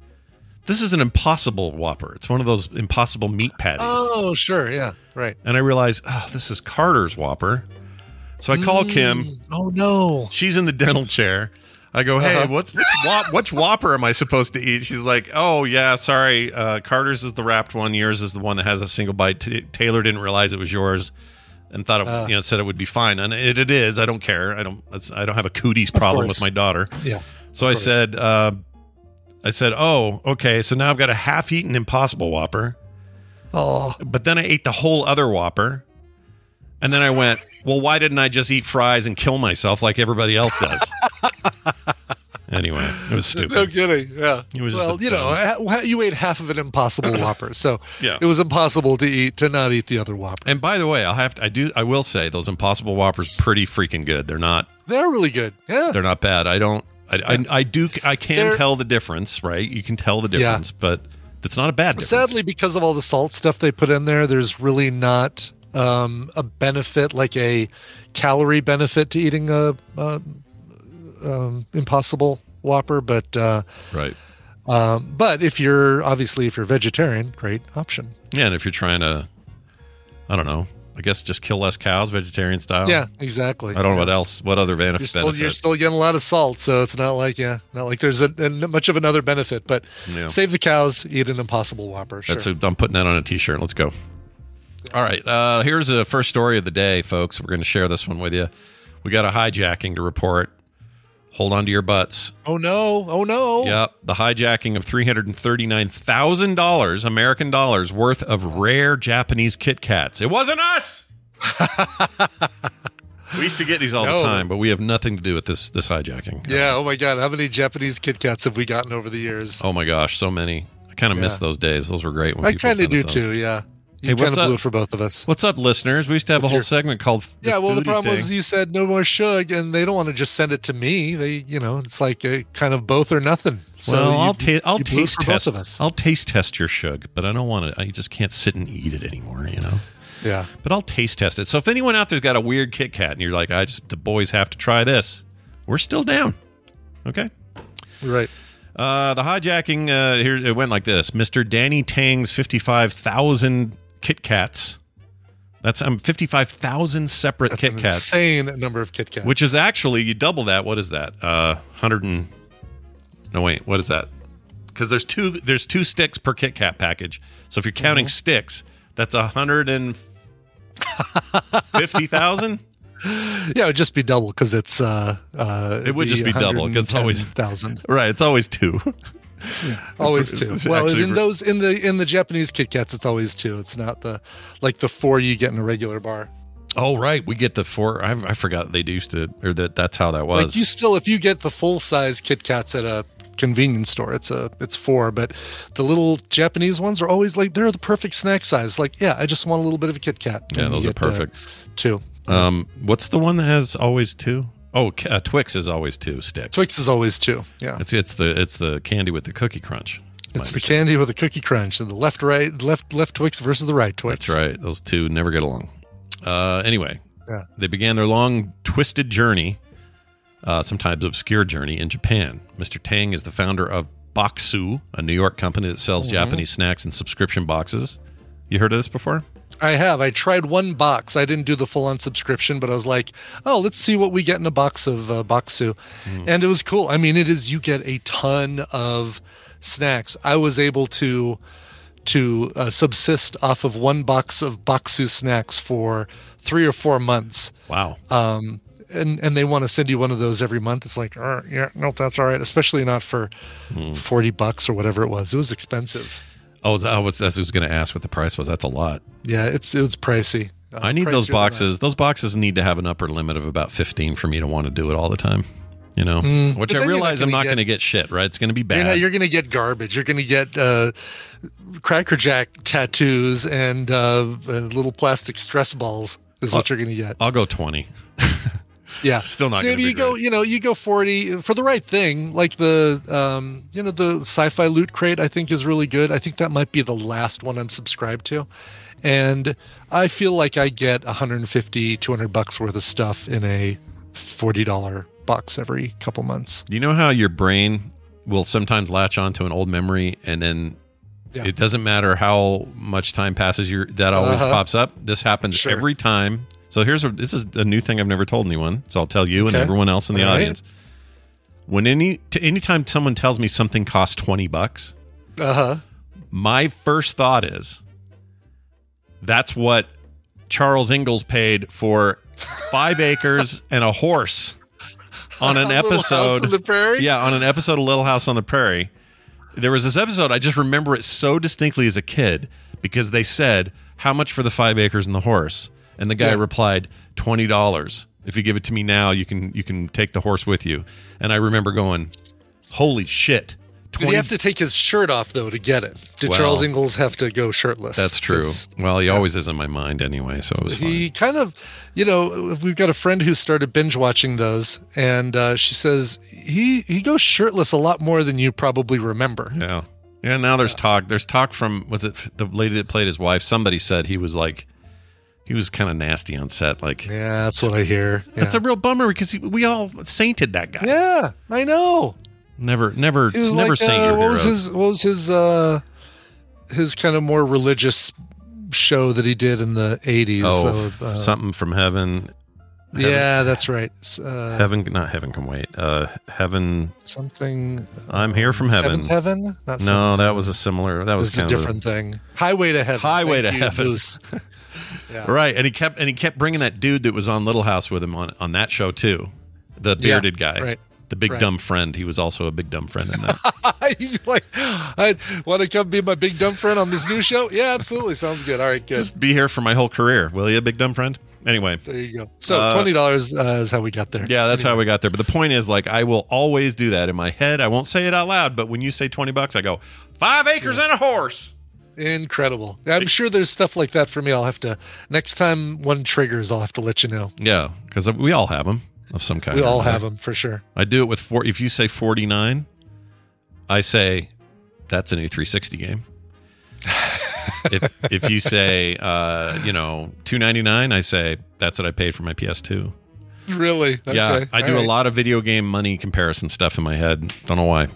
this is an impossible Whopper. It's one of those impossible meat patties. Oh, sure. Yeah. Right. And I realize, oh, this is Carter's Whopper. So I call Kim. Mm, oh no. She's in the dental chair. I go, hey, Uh-huh. what's which, whop, which Whopper am I supposed to eat? She's like, oh yeah, sorry. Uh, Carter's is the wrapped one. Yours is the one that has a single bite. T- Taylor didn't realize it was yours, and thought it, Uh. you know said it would be fine. And it, it is. I don't care. I don't. I don't have a cooties problem with my daughter. Yeah. So I course. said, uh, I said, oh, okay. So now I've got a half-eaten Impossible Whopper. Oh. But then I ate the whole other Whopper. And then I went, well, why didn't I just eat fries and kill myself like everybody else does? anyway, it was stupid. No kidding. Yeah. It was well, you know, you ate half of an impossible Whopper, so Yeah. it was impossible to eat to not eat the other Whopper. And by the way, I'll have to, I do, I will say those Impossible Whoppers pretty freaking good. They're not, They're really good. Yeah. they're not bad. I don't, I, I, I do, I can They're- tell the difference, right? You can tell the Yeah. difference, but that's not a bad difference. Sadly, because of all the salt stuff they put in there, there's really not um, a benefit, like a calorie benefit to eating a, a um, impossible Whopper. But uh, right. um, but if you're obviously if you're vegetarian, great option. Yeah. And if you're trying to, I don't know, I guess just kill less cows, vegetarian style. Yeah, exactly. I don't know what else, what other benefit. You're still, you're still getting a lot of salt, so it's not like yeah, not like there's a, much of another benefit. But Yeah. save the cows, eat an impossible Whopper. Sure. That's a, I'm putting that on a t-shirt. Let's go. All right. Uh, here's the first story of the day, folks. We're going to share this one with you. We got a hijacking to report. Hold on to your butts. oh no! Oh no! Yep. The hijacking of $339,000 American dollars worth of rare Japanese Kit Kats. It wasn't us. we used to get these all No. the time, but we have nothing to do with this this hijacking. Yeah. Oh my God! How many Japanese Kit Kats have we gotten over the years? Oh my gosh, so many. I kind of miss those days. Those were great when I kind of do those. too. Yeah. You Hey, kind what's of blew up? for both of us. What's up, listeners? We used to have a whole your- segment called yeah, well, the problem Thing. was you said no more shug, and they don't want to just send it to me. They, you know, it's like a kind of both or nothing. So well, you- I'll, ta- I'll you blew it taste for both test. of us. I'll taste test your shug, but I don't want to. I just can't sit and eat it anymore. You know. Yeah. But I'll taste test it. So if anyone out there's got a weird Kit Kat and you're like, I just the boys have to try this, we're still down. Okay. Right. Uh, the hijacking uh, here it went like this: Mr. Danny Tang's fifty-five thousand Kit Kats. That's um fifty-five thousand separate That's Kit an Kats, insane number of Kit Kats. which is actually you double that. What is that? Uh, hundred and no wait, what is that? Because there's two there's two sticks per Kit Kat package. So if you're counting Mm-hmm. sticks, that's a hundred and fifty thousand. yeah, it would just be double because it's uh, uh, It would just be double, 'cause it's always- thousand. Right, it's always two. Always two. Well, actually- in those in the in the Japanese Kit Kats, it's always two. It's not the like the four you get in a regular bar. Oh right, we get the four. I, I forgot they used to, or that that's how that was. Like you still, if you get the full size Kit Kats at a convenience store, it's a it's four. But the little Japanese ones are always like they're the perfect snack size. Like yeah, I just want a little bit of a Kit Kat. Yeah, those are uh, perfect. two. Um, what's the one that has always two? Oh, uh, Twix is always two sticks. Twix is always two. Yeah, It's it's the it's the candy with the cookie crunch. it's the candy with the cookie crunch and the left right left left Twix versus the right Twix. That's right. Those two never get along. Uh, anyway, Yeah. they began their long, twisted journey, uh, sometimes obscure journey in Japan. Mr. Tang is the founder of Bokksu, a New York company that sells Mhm. Japanese snacks in subscription boxes. You heard of this before? I have. I tried one box. I didn't do the full on subscription, but I was like, oh, let's see what we get in a box of uh, Bokksu. And it was cool. I mean, it is, you get a ton of snacks. I was able to to uh, subsist off of one box of Bokksu snacks for three or four months. Wow. Um, and, and they want to send you one of those every month. It's like, "Uh, yeah, nope, that's all right. Especially not for 40 bucks or whatever it was. It was expensive. Oh, was was, that's who was going to ask what the price was. That's a lot. Yeah, it's it was pricey. Uh, I need those boxes. Those boxes need to have an upper limit of about 15 for me to want to do it all the time. You know, Mm, which I you're realize I'm not going to get shit, right? It's going to be You're, bad. not, you're going to get garbage. You're going to get uh, Cracker Jack tattoos and uh, and little plastic stress balls. Is what Uh, you're going to get. I'll go 20. Yeah, Still not So gonna if be you go, you know, you go forty for the right thing, like the, um, you know, the sci-fi loot crate. I think is really good. I think that might be the last one I'm subscribed to, and I feel like I get 150, 200 bucks worth of stuff in a forty dollar box every couple months. You know how your brain will sometimes latch onto an old memory and then Yeah. it doesn't matter how much time passes your that always Uh-huh. pops up. This happens Sure. every time. So here's a, this is a new thing I've never told anyone. So I'll tell you and everyone else in the All right. audience. When any t- anytime someone tells me something costs 20 bucks, Uh huh. my first thought is that's what Charles Ingalls paid for 5 acres and a horse on an episode on the Prairie? Yeah, on an episode of Little House on the Prairie. There was this episode I just remember it so distinctly as a kid because they said, "How much for the 5 acres and the horse?" And the guy Yeah. replied, "$20. If you give it to me now, you can you can take the horse with you." And I remember going, "Holy shit." Did he have to take his shirt off though to get it? Did Well, Charles Ingalls have to go shirtless? That's true. Well, he always is in my mind anyway, so it was fine. He kind of, you know, we've got a friend who started binge watching those, and uh, she says he he goes shirtless a lot more than you probably remember. Yeah. Yeah, now there's talk. There's talk from was it the lady that played his wife? Somebody said he was like he was kind of nasty on set. Like, Yeah, that's what I hear. that's a real bummer because he, we all sainted that guy. Yeah, I know. Never, never, never like, saint uh, your what was his what was his uh his kind of more religious show that he did in the eighties? oh, of, uh, something from heaven. Heaven- Yeah, that's right. Uh, heaven, not heaven can wait. Uh, heaven. something. I'm here from heaven. Seventh Heaven? Not no, that was a similar. That was, was a kind of different thing. Highway to Heaven. Highway Thank to you, Heaven. Yeah. Right, and he kept and he kept bringing that dude that was on Little House with him on on that show too, the Yeah, bearded guy, right, the big right. dumb friend. He was also a big dumb friend in that. you like, I want to come be my big dumb friend on this new show? Yeah, absolutely. Sounds good. All right, good. Just be here for my whole career, will you, big dumb friend? Anyway, there you go. So Uh, twenty dollars uh, is how we got there. yeah, that's how we got there. But the point is, like, I will always do that in my head. I won't say it out loud, but when you say twenty bucks, I go five acres and a horse. Incredible. I'm sure there's stuff like that for me. I'll have to next time one triggers. I'll have to let you know. Yeah, because we all have them of some kind. We all have them for sure. I do it with four. If you say 49, I say that's a new 360 game. if if you say uh, you know 299, I say that's what I paid for my PS2. Really? Yeah, I do right. a lot of video game money comparison stuff in my head. Don't know why.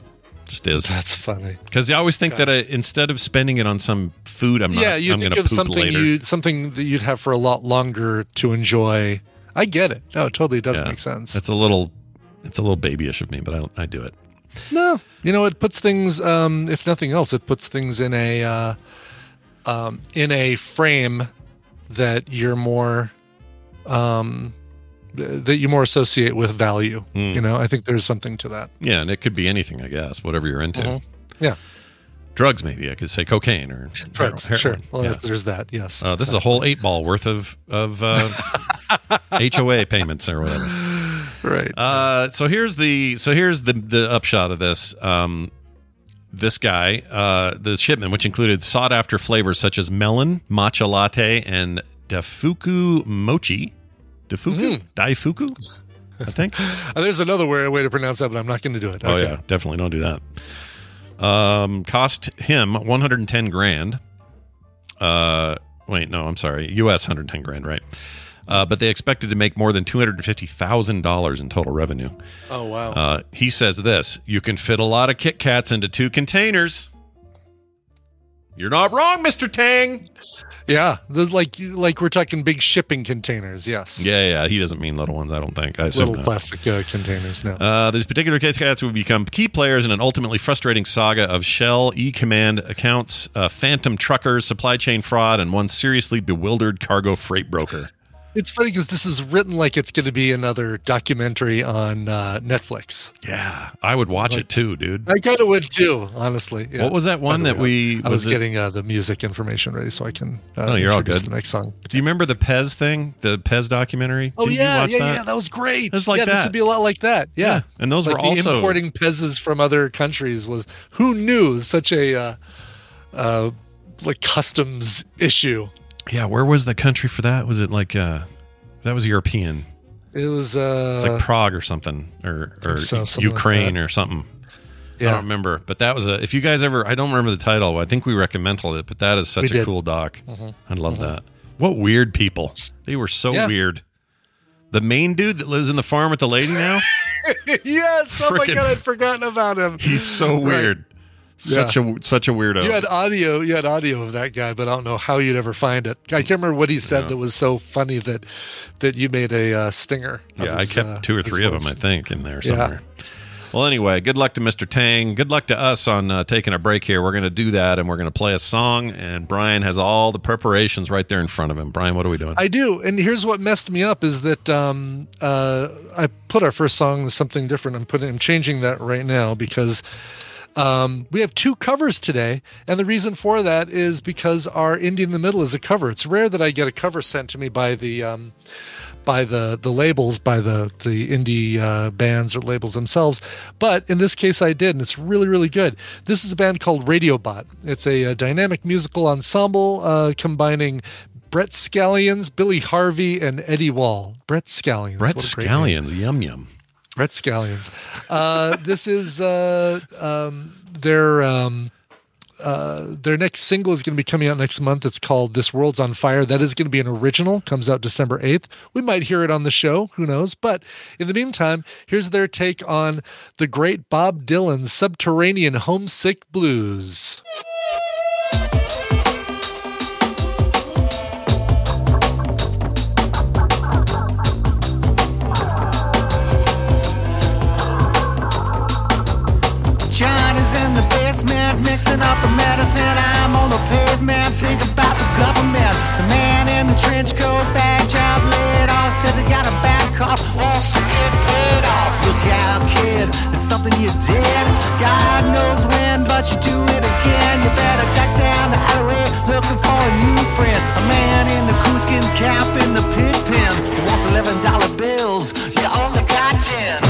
Just is. That's funny. Because I always think that I, instead of spending it on some food, I'm not. yeah, you I'm think of something later. you something that you'd have for a lot longer to enjoy. I get it. No, it totally does Yeah. make sense. It's a little, it's a little babyish of me, but I, I do it. No, you know, it puts things. Um, if nothing else, it puts things in a uh, um, in a frame that you're more um, that you more associate with value. Hmm. You know, I think there's something to that. Yeah, and it could be anything, I guess, whatever you're into. Mhm. Yeah, Drugs, maybe I could say cocaine or drugs. heroin. Sure. Well, Yeah. there's that. Yes. Uh, this is a whole eight ball worth of of uh, HOA payments or whatever. Right. Uh, so here's the so here's the the upshot of this. Um, this guy, uh, the shipment, which included sought after flavors such as melon, matcha latte, and dafuku mochi. Dafuku, daifuku, I think. Uh, there's another way, way to pronounce that, but I'm not going to do it. Oh Okay. yeah, definitely don't do that. Um, cost him 110 grand. Uh, wait, no, I'm sorry, U.S. 110 grand, right? Uh, but they expected to make more than two hundred and fifty thousand dollars in total revenue. Oh wow. Uh, he says this: you can fit a lot of Kit Kats into two containers. You're not wrong, Mister Tang. yeah, there's like like we're talking big shipping containers. Yes. Yeah, yeah. He doesn't mean little ones. I don't think. I assume Little not. plastic uh, containers. No. Uh, these particular Kats would become key players in an ultimately frustrating saga of Shell, E Command accounts, uh, phantom truckers, supply chain fraud, and one seriously bewildered cargo freight broker. It's funny because this is written like it's going to be another documentary on uh, Netflix. Yeah, I would watch it too, dude. I kind of would too, honestly. Yeah. What was that one that way, we- I was, was getting uh, the music information ready so I can. Uh, Oh, you're all good. The next song. Do you remember the Pez thing, the Pez documentary? Oh Did you yeah, watch yeah, that? yeah. That was great. It's like yeah, this would be a lot like that. Yeah, Yeah, and those like were also- importing Pez's from other countries. Was who knew such a uh, uh, like customs issue? Yeah, where was the country for that? Was it like uh that was European? It was uh, It's like Prague or something, or or so, something Ukraine that. or something. I don't remember, but that was a. If you guys ever, I don't remember the title. I think we recommended it, but that is such We a did. cool doc. Mhm. I love that. What weird people! They were so Yeah. weird. The main dude that lives in the farm with the lady now, yes. Oh my god, I'd forgotten about him. he's so Right. Such a such a weirdo. You had audio. You had audio of that guy, but I don't know how you'd ever find it. I can't remember what he said that was so funny that that you made a uh, stinger. Yeah, I kept uh, two or his three of them. I think, in there Yeah. somewhere. Well, anyway, good luck to Mr. Tang. Good luck to us on uh, taking a break here. We're going to do that, and we're going to play a song. And Brian has all the preparations right there in front of him. Brian, what are we doing? I do, and here's what messed me up is that um, uh, I put our first song as something different. I'm putting, I'm changing that right now because um, we have two covers today, and the reason for that is because our indie in the middle is a cover. It's rare that I get a cover sent to me by the um, by the the labels, by the the indie uh, bands or labels themselves. But in this case, I did, and it's really really good. This is a band called Radiobot. It's a, uh dynamic musical ensemble uh, combining. Brett Scallions, Billy Harvey, and Eddie Wall. Brett Scallions. Brett a great name. Scallions, yum yum. Brett Scallions. Uh, this is uh, um, their um, uh, their next single is going to be coming out next month. It's called "This World's on Fire." That is going to be an original. Comes out December eighth. We might hear it on the show. Who knows? But in the meantime, here's their take on the great Bob Dylan's "Subterranean Homesick Blues." In the basement mixing up the medicine. I'm on the pavement thinking about the government. The man in the trench coat, bag job laid off, says he got a bad cough, to get paid off. Look out, kid, it's something you did. God knows when, but you do it again. You better duck down the alleyway looking for a new friend. A man in the coonskin cap in the pig pen wants eleven dollar bills. You only got ten.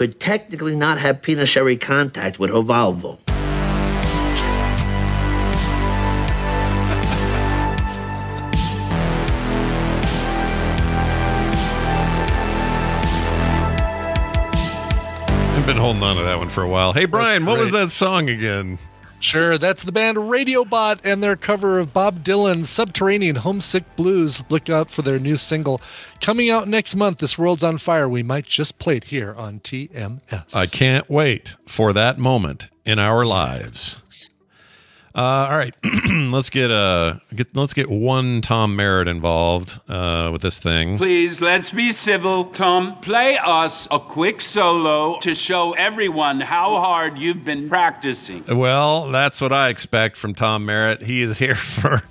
Could technically not have penitentiary contact with Ovalvo. I've been holding on to that one for a while. Hey, Brian, what was that song again? Sure, that's the band Radiobot and their cover of Bob Dylan's Subterranean Homesick Blues. Look out for their new single coming out next month. This World's on Fire. We might just play it here on TMS. I can't wait for that moment in our lives. Uh, all right, let's get uh get let's get one Tom Merritt involved uh, with this thing. Please, let's be civil. Tom, play us a quick solo to show everyone how hard you've been practicing. Well, that's what I expect from Tom Merritt. He is here for,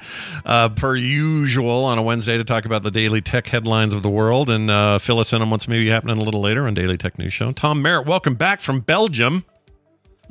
uh, per usual, on a Wednesday to talk about the daily tech headlines of the world and uh, fill us in on what's maybe happening a little later on Daily Tech News Show. Tom Merritt, welcome back from Belgium.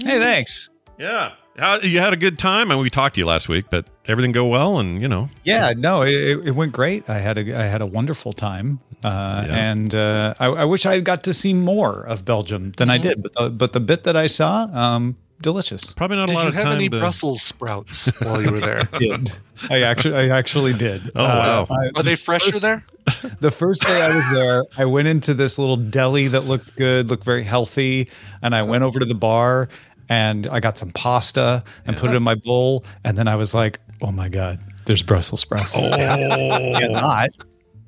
Hey, thanks. Yeah. How, you had a good time, and we talked to you last week, but everything go well, and you know. Yeah, no, it, it went great. I had a I had a wonderful time, uh, and uh, I, I wish I got to see more of Belgium than I did. But the, but the bit that I saw, um, delicious. Probably not Did you have any Brussels sprouts while you were there? I did. I actually I actually did. Oh, wow. I- Are they fresher first- there? The first day I was there, I went into this little deli that looked good, looked very healthy, and I went over to the bar and I got some pasta and put it in my bowl, and then I was like, "Oh my god, there's Brussels sprouts!" Oh. Cannot.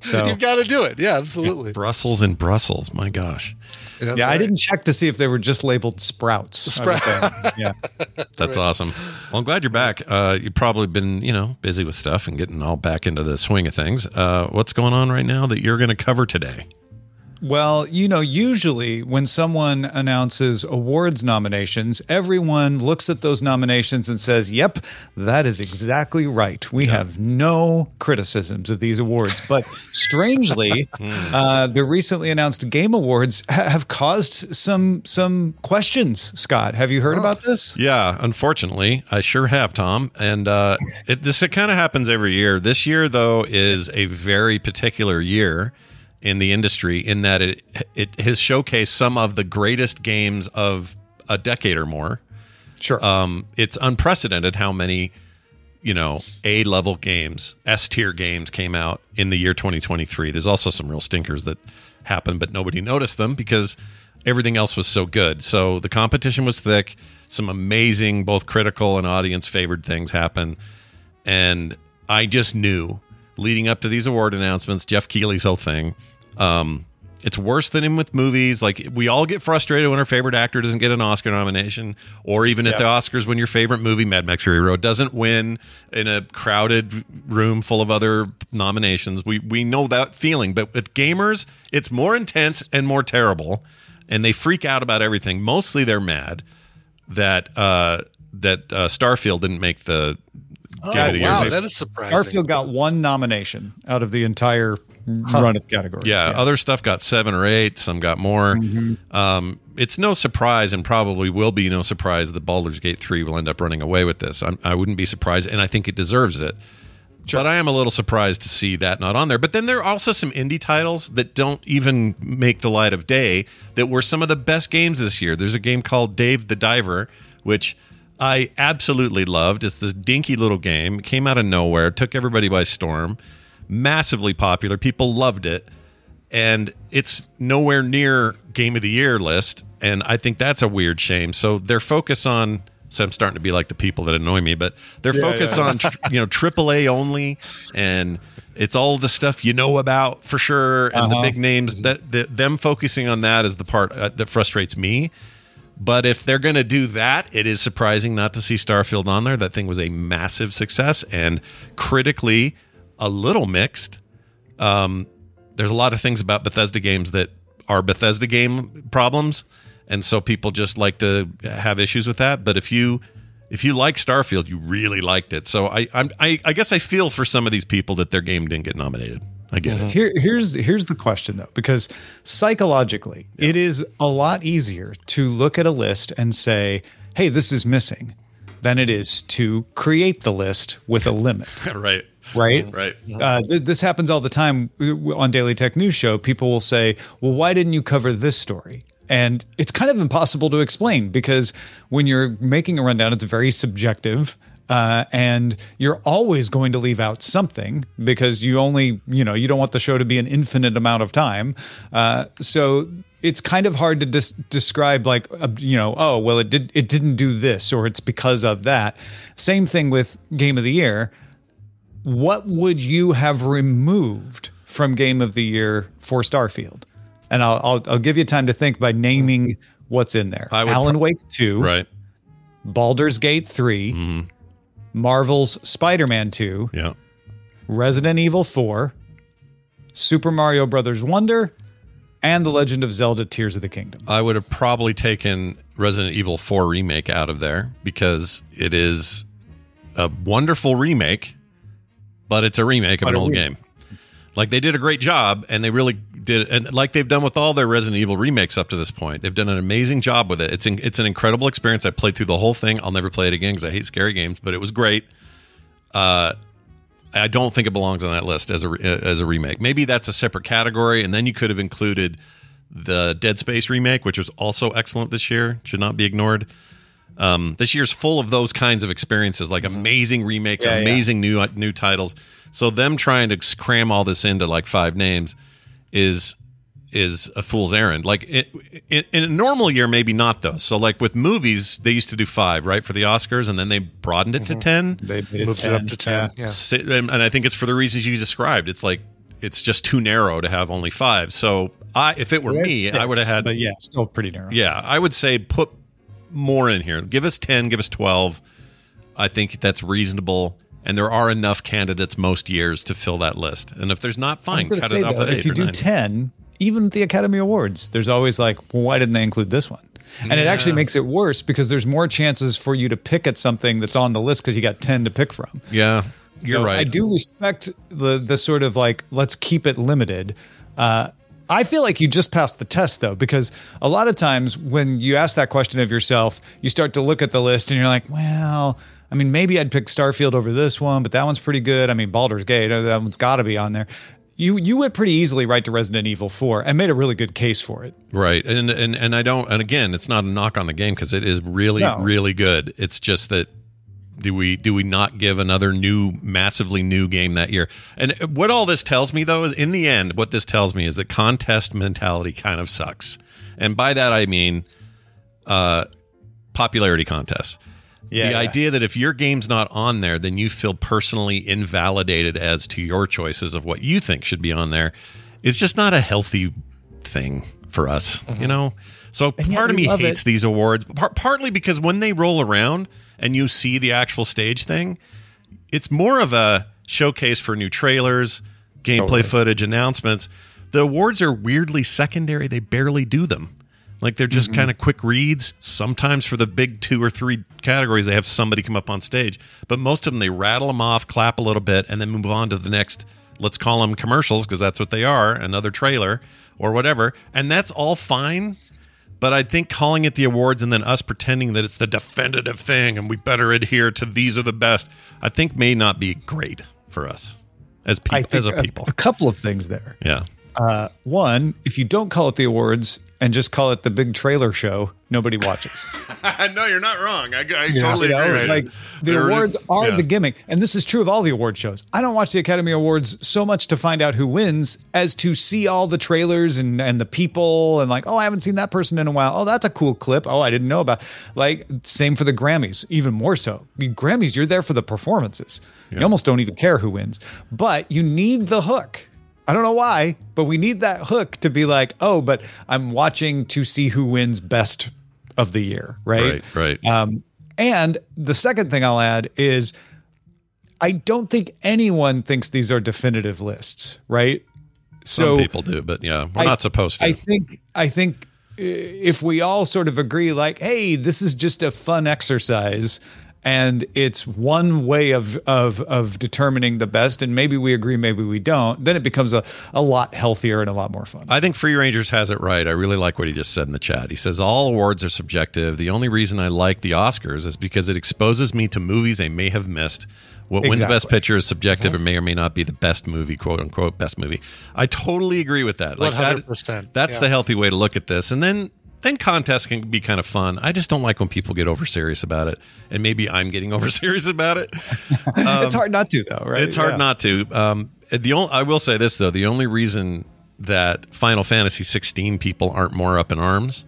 So You've got to do it. Yeah, absolutely. Brussels and Brussels. My gosh. That's yeah, I didn't check to see if they were just labeled sprouts. I was there. yeah. That's awesome. Well, I'm glad you're back. Uh, you've probably been, you know, busy with stuff and getting all back into the swing of things. Uh, what's going on right now that you're going to cover today? Well, you know, usually when someone announces awards nominations, everyone looks at those nominations and says, Yep, that is exactly right. We have no criticisms of these awards. But strangely, uh, the recently announced Game Awards ha- have caused some some questions. Scott, have you heard about this? Yeah, unfortunately, I sure have, Tom. And uh, it, this it kind of happens every year. This year, though, is a very particular year in the industry in that it it has showcased some of the greatest games of a decade or more. Sure. Um, it's unprecedented how many, you know, A level games, S tier games came out in the year 2023. There's also some real stinkers that happened, but nobody noticed them because everything else was so good. So the competition was thick. Some amazing, both critical and audience favored things happen. And I just knew leading up to these award announcements, Geoff Keighley's whole thing, um, It's worse than in with movies. Like we all get frustrated when our favorite actor doesn't get an Oscar nomination, or even at the Oscars when your favorite movie, Mad Max Fury Road, doesn't win in a crowded room full of other nominations. We we know that feeling, but with gamers, it's more intense and more terrible, and they freak out about everything. Mostly, they're mad that uh, that uh, Starfield didn't make the Oh, Game of wow, that is surprising. Starfield got one nomination out of the entire run of categories. Yeah, other stuff got seven or eight. Some got more. Mm-hmm. Um, it's no surprise, and probably will be no surprise that Baldur's Gate three will end up running away with this. I'm, I wouldn't be surprised, and I think it deserves it. But I am a little surprised to see that not on there. But then there are also some indie titles that don't even make the light of day that were some of the best games this year. There's a game called Dave the Diver, which I absolutely loved. It's this dinky little game. It came out of nowhere, took everybody by storm, massively popular. People loved it. And it's nowhere near game of the year list. And I think that's a weird shame. So their focus on so I'm starting to be like the people that annoy me, but their Yeah, focus yeah. on tr- you know AAA only, and it's all the stuff you know about for sure, and the Uh-huh. big names. That, that them focusing on that is the part uh, that frustrates me. But if they're going to do that, it is surprising not to see Starfield on there. That thing was a massive success and critically a little mixed. Um, there's a lot of things about Bethesda games that are Bethesda game problems, and so people just like to have issues with that. But if you if you like Starfield, you really liked it. So I I'm, I I guess I feel for some of these people that their game didn't get nominated. I get it. Here, here's here's the question though, because psychologically, it is a lot easier to look at a list and say, "Hey, this is missing," than it is to create the list with a limit. right. Right. Right. Uh, th- this happens all the time on Daily Tech News Show. People will say, "Well, why didn't you cover this story?" And it's kind of impossible to explain because when you're making a rundown, it's very subjective. Uh, and you're always going to leave out something because you only, you know, you don't want the show to be an infinite amount of time. Uh, so it's kind of hard to dis- describe, like, uh, you know, oh, well, it did, it didn't do this, or it's because of that. Same thing with Game of the Year what would you have removed from Game of the Year for Starfield? And I'll I'll, I'll give you time to think by naming what's in there. I would Alan pro- Wake two, Right. Baldur's Gate 3 Marvel's Spider Man two, Yeah. Resident Evil four, Super Mario Brothers Wonder, and The Legend of Zelda: Tears of the Kingdom. I would have probably taken Resident Evil 4 remake out of there because it is a wonderful remake, but it's a remake of But an old remake. game. Like they did a great job and they really did and like they've done with all their Resident Evil remakes up to this point. They've done an amazing job with it. It's in, it's an incredible experience. I played through the whole thing. I'll never play it again cuz I hate scary games, but it was great. Uh I don't think it belongs on that list as a as a remake. Maybe that's a separate category, and then you could have included the Dead Space remake, which was also excellent this year. Should not be ignored. Um, this year's full of those kinds of experiences, like amazing remakes, Yeah, yeah. amazing new new titles. So them trying to cram all this into like five names is is a fool's errand. Like it, it, in a normal year, maybe not though. So like with movies, they used to do five, right, for the Oscars, and then they broadened it to mm-hmm. ten. They Moved it up to 10. Yeah. Si- and I think it's for the reasons you described. It's like it's just too narrow to have only five. So I, if it were We're me, six, I would have had. but yeah, still pretty narrow. Yeah, I would say put more in here. Give us ten. Give us twelve. I think that's reasonable. And there are enough candidates most years to fill that list. And if there's not, fine. Cut say, it off though, at if you or do nine. 10, even at the Academy Awards, there's always like, well, why didn't they include this one? And it actually makes it worse because there's more chances for you to pick at something that's on the list because you got 10 to pick from. Yeah, you're right. I do respect the the sort of like let's keep it limited. Uh, I feel like you just passed the test though, because a lot of times when you ask that question of yourself, you start to look at the list and you're like, well, I mean, maybe I'd pick Starfield over this one, but that one's pretty good. I mean, Baldur's Gate, uh, that one's got to be on there. You you went pretty easily right to Resident Evil 4 and made a really good case for it. Right. And and and I don't and again, it's not a knock on the game because it is really No. really good. It's just that do we do we not give another new massively new game that year? And what all this tells me though is in the end what this tells me is that contest mentality kind of sucks. And by that I mean uh popularity contests. Yeah, the yeah. idea that if your game's not on there, then you feel personally invalidated as to your choices of what you think should be on there is just not a healthy thing for us, you mm-hmm. know. So And part of me hates it. these awards, par- partly because when they roll around and you see the actual stage thing, it's more of a showcase for new trailers, gameplay footage, announcements. The awards are weirdly secondary; they barely do them. Like they're just kind of quick reads. Sometimes for the big two or three categories, they have somebody come up on stage, but most of them they rattle them off, clap a little bit, and then move on to the next. Let's call them commercials because that's what they are. Another trailer or whatever, and that's all fine. But I think calling it the awards and then us pretending that it's the definitive thing and we better adhere to these are the best, I think may not be great for us as people as a people. A couple of things there. Yeah. Uh, one, if you don't call it the awards and just call it the big trailer show, nobody watches. no, you're not wrong. I, I You know, Like the There is- awards are yeah. the gimmick, and this is true of all the award shows. I don't watch the Academy Awards so much to find out who wins as to see all the trailers and and the people and like, oh, I haven't seen that person in a while. Oh, that's a cool clip. Oh, I didn't know about. Like same for the Grammys, even more so. Grammys, you're there for the performances. You almost don't even care who wins, but you need the hook. I don't know why, but we need that hook to be like, oh, but I'm watching to see who wins best of the year, right? Right, right. Um, and the second thing I'll add is I don't think anyone thinks these are definitive lists, right? Some people do, but yeah, we're I- not supposed to. I think I think uh, if we all sort of agree like, hey, this is just a fun exercise and it's one way of of of determining the best and maybe we agree maybe we don't then it becomes a, a lot healthier and a lot more fun I think Free Rangers has it right. I really like what he just said in the chat. He says all awards are subjective. The only reason I like the Oscars is because it exposes me to movies I may have missed. What wins Best Picture is subjective and uh-huh. may or may not be the best movie, quote unquote, best movie. I totally agree with that. Like 100%, that's yeah. the healthy way to look at this. And then then contests can be kind of fun. I just don't like when people get over serious about it, and maybe I'm getting over serious about it. it's hard not to though right It's hard Yeah. not to. Um, the only, I will say this though: the only reason that Final Fantasy 16 people aren't more up in arms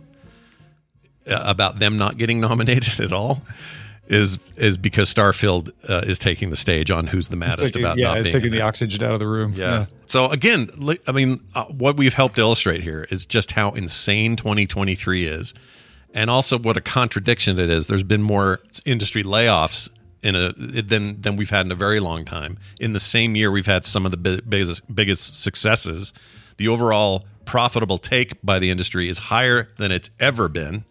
uh, about them not getting nominated at all is is because Starfield uh, is taking the stage on who's the maddest taking- about yeah not it's taking in the oxygen out of the room Yeah. So again, I mean, uh, what we've helped illustrate here is just how insane 2023 is, and also what a contradiction it is. There's been more industry layoffs in a than than we've had in a very long time. In the same year, we've had some of the bi- biggest biggest successes. The overall profitable take by the industry is higher than it's ever been,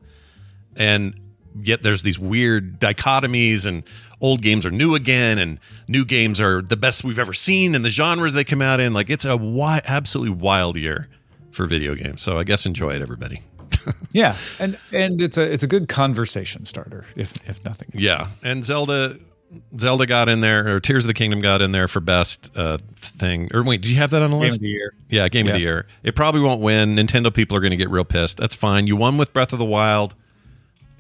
and yet there's these weird dichotomies and old games are new again and new games are the best we've ever seen and the genres they come out in. Like it's a wi- absolutely wild year for video games. So i guess enjoy it everybody. Yeah. And and it's a it's a good conversation starter if if nothing yeah. And zelda zelda got in there or tears of the kingdom got in there for best uh thing. Or wait did you have that on the Game list? of the year. yeah game of the year. It probably won't win. Nintendo people are going to get real pissed. That's fine. You won with breath of the wild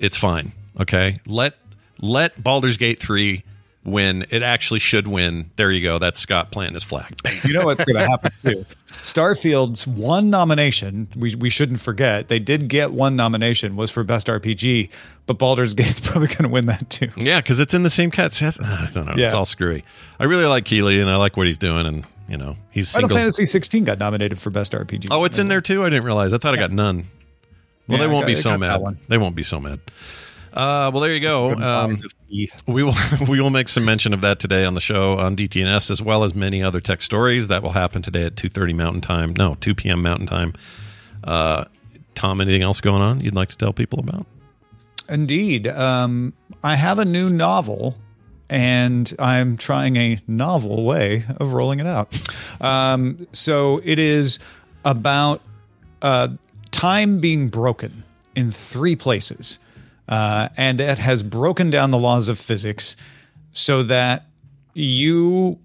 it's fine. Okay, let let Baldur's Gate three win. It actually should win. There you go. That's Scott planting his flag. You know what's going to happen too? Starfield's one nomination, we, we shouldn't forget, they did get one nomination, was for Best RPG, but Baldur's Gate's probably going to win that too. Yeah, because it's in the same cat. I don't know. It's all screwy. I really like Keighley, and I like what he's doing, and you know he's Final single. Fantasy 16 got nominated for Best RPG. Oh, it's in there too. I didn't realize. I thought I got none. Well, Yeah, they won't got- be so mad. They won't be so mad. Uh, well, there you go. Um, we will we will make some mention of that today on the show on DTNS as well as many other tech stories that will happen today at two thirty Mountain Time. No, two p.m. Mountain Time. Uh, Tom, anything else going on you'd like to tell people about? Indeed. Um, I have a new novel and I'm trying a novel way of rolling it out. Um, so it is about uh, time being broken in three places. Uh, and it has broken down the laws of physics so that you,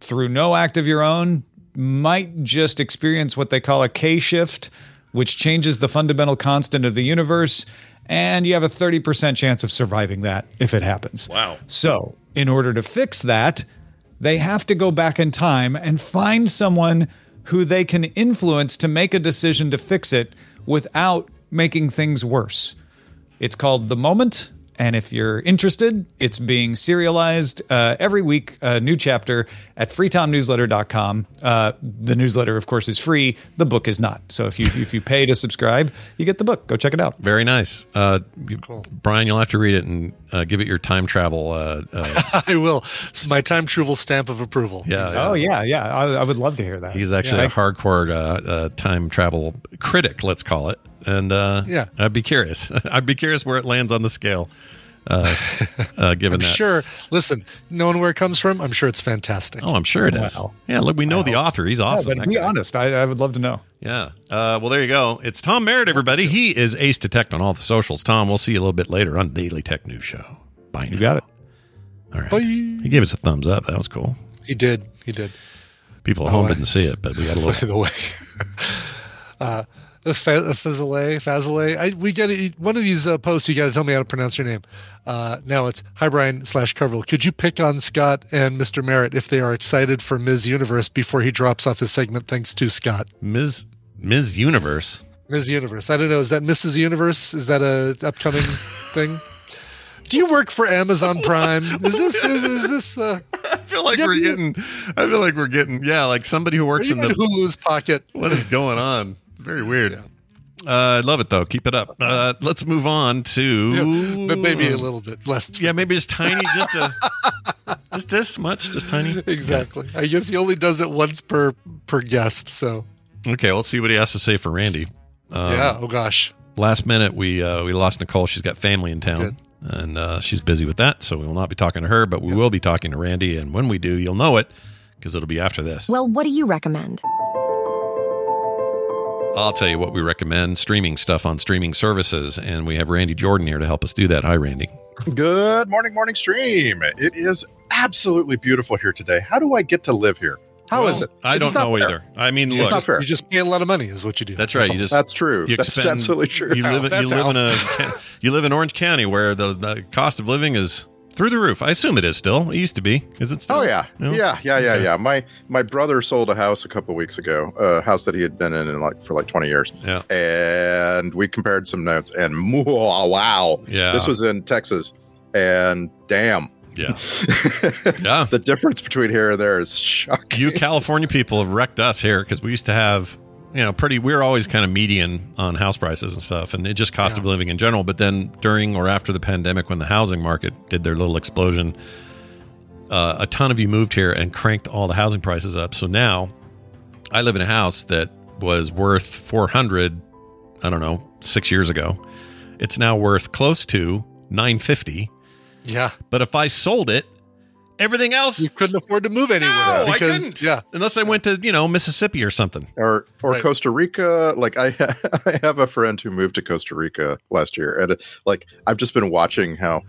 through no act of your own, might just experience what they call a K shift, which changes the fundamental constant of the universe. And you have a 30% chance of surviving that if it happens. Wow. So, in order to fix that, they have to go back in time and find someone who they can influence to make a decision to fix it without making things worse. It's called The Moment And if you're interested, it's being serialized uh, every week, a new chapter at freetomnewsletter.com. Uh, the newsletter, of course, is free. The book is not. So if you if you pay to subscribe, you get the book. Go check it out. Very nice. Uh, you- Brian, you'll have to read it and uh, give it your time travel. Uh, uh, I will. It's my time travel stamp of approval. yeah, Oh yeah, yeah. I, I would love to hear that. He's actually Yeah. a hardcore uh, uh, time travel critic, let's call it. And uh, Yeah. I'd be curious. I'd be curious where it lands on the scale, uh, uh, given I'm that. sure. Listen, knowing where it comes from, I'm sure it's fantastic. Oh, I'm sure it is. Wow. Yeah, look, we know the author. He's awesome. Yeah, but that be guy. honest, I, I would love to know. Yeah. Uh, well, there you go. It's Tom Merritt, everybody. He is Ace Detect on all the socials. Tom, we'll see you a little bit later on Daily Tech News Show. Bye. You got it. All right. Bye. He gave us a thumbs up. That was cool. He did. He did. People at Oh, home I- didn't see it, but we got a little. By little. the way, Fazile. I we get it. One of these uh, posts. You got to tell me how to pronounce your name. Uh, now it's hi Brian slash Coverall. Could you pick on Scott and Mr. Merritt if they are excited for Ms. Universe before he drops off his segment? Thanks to Scott. Ms. Ms. Universe. Ms. Universe. I don't know. Is that Mrs. Universe? Is that a upcoming thing? Do you work for Amazon Prime? Is this is, is this? Uh, I feel like we're getting. I feel like we're getting. Yeah, like somebody who works in the. Hulu's pocket? What is going on? Very weird. Uh, I love it though. Keep it up. Uh, let's move on to. Yeah, but maybe a little bit less. Yeah, maybe just tiny, just a, just this much, just tiny. Exactly. I guess he only does it once per per guest. So Okay, let's see what he has to say for Randy. Um, yeah. Oh gosh. Last minute, we uh, we lost Nicole. She's got family in town, and uh, she's busy with that. So we will not be talking to her, but we will be talking to Randy. And when we do, you'll know it because it'll be after this. Well, what do you recommend? I'll tell you what we recommend: streaming stuff on streaming services, and we have Randy Jordan here to help us do that. Hi, Randy. Good morning, morning stream. It is absolutely beautiful here today. How do I get to live here? How is Well, it? I It's don't know fair. either. I mean, It's look, not fair. You just pay a lot of money, is what you do. That's right. You just That's true. You That's expend- absolutely true. You live, you live in a you live in Orange County where the, the cost of living is through the roof. I assume it is still. It used to be. Is it still? Oh yeah, No? yeah, yeah, yeah, yeah. My my brother sold a house a couple weeks ago, a house that he had been in, in like for like twenty years. Yeah. and we compared some notes, and wow, wow, Yeah. this was in Texas, and damn, Yeah. Yeah. the difference between here and there is shocking. You California people have wrecked us here because we used to have, you know, pretty. We were always kind of median on house prices and stuff, and it just cost of living in general. But then during or after the pandemic, when the housing market did their little explosion, uh, a ton of you moved here and cranked all the housing prices up. So now, I live in a house that was worth four hundred. I don't know, six years ago. It's now worth close to nine fifty. Yeah. But if I sold it, everything else You couldn't afford to move anywhere No, I because couldn't. yeah. unless I went to you know Mississippi or something. or or Right. Costa Rica. Like I, I have a friend who moved to Costa Rica last year, and like I've just been watching how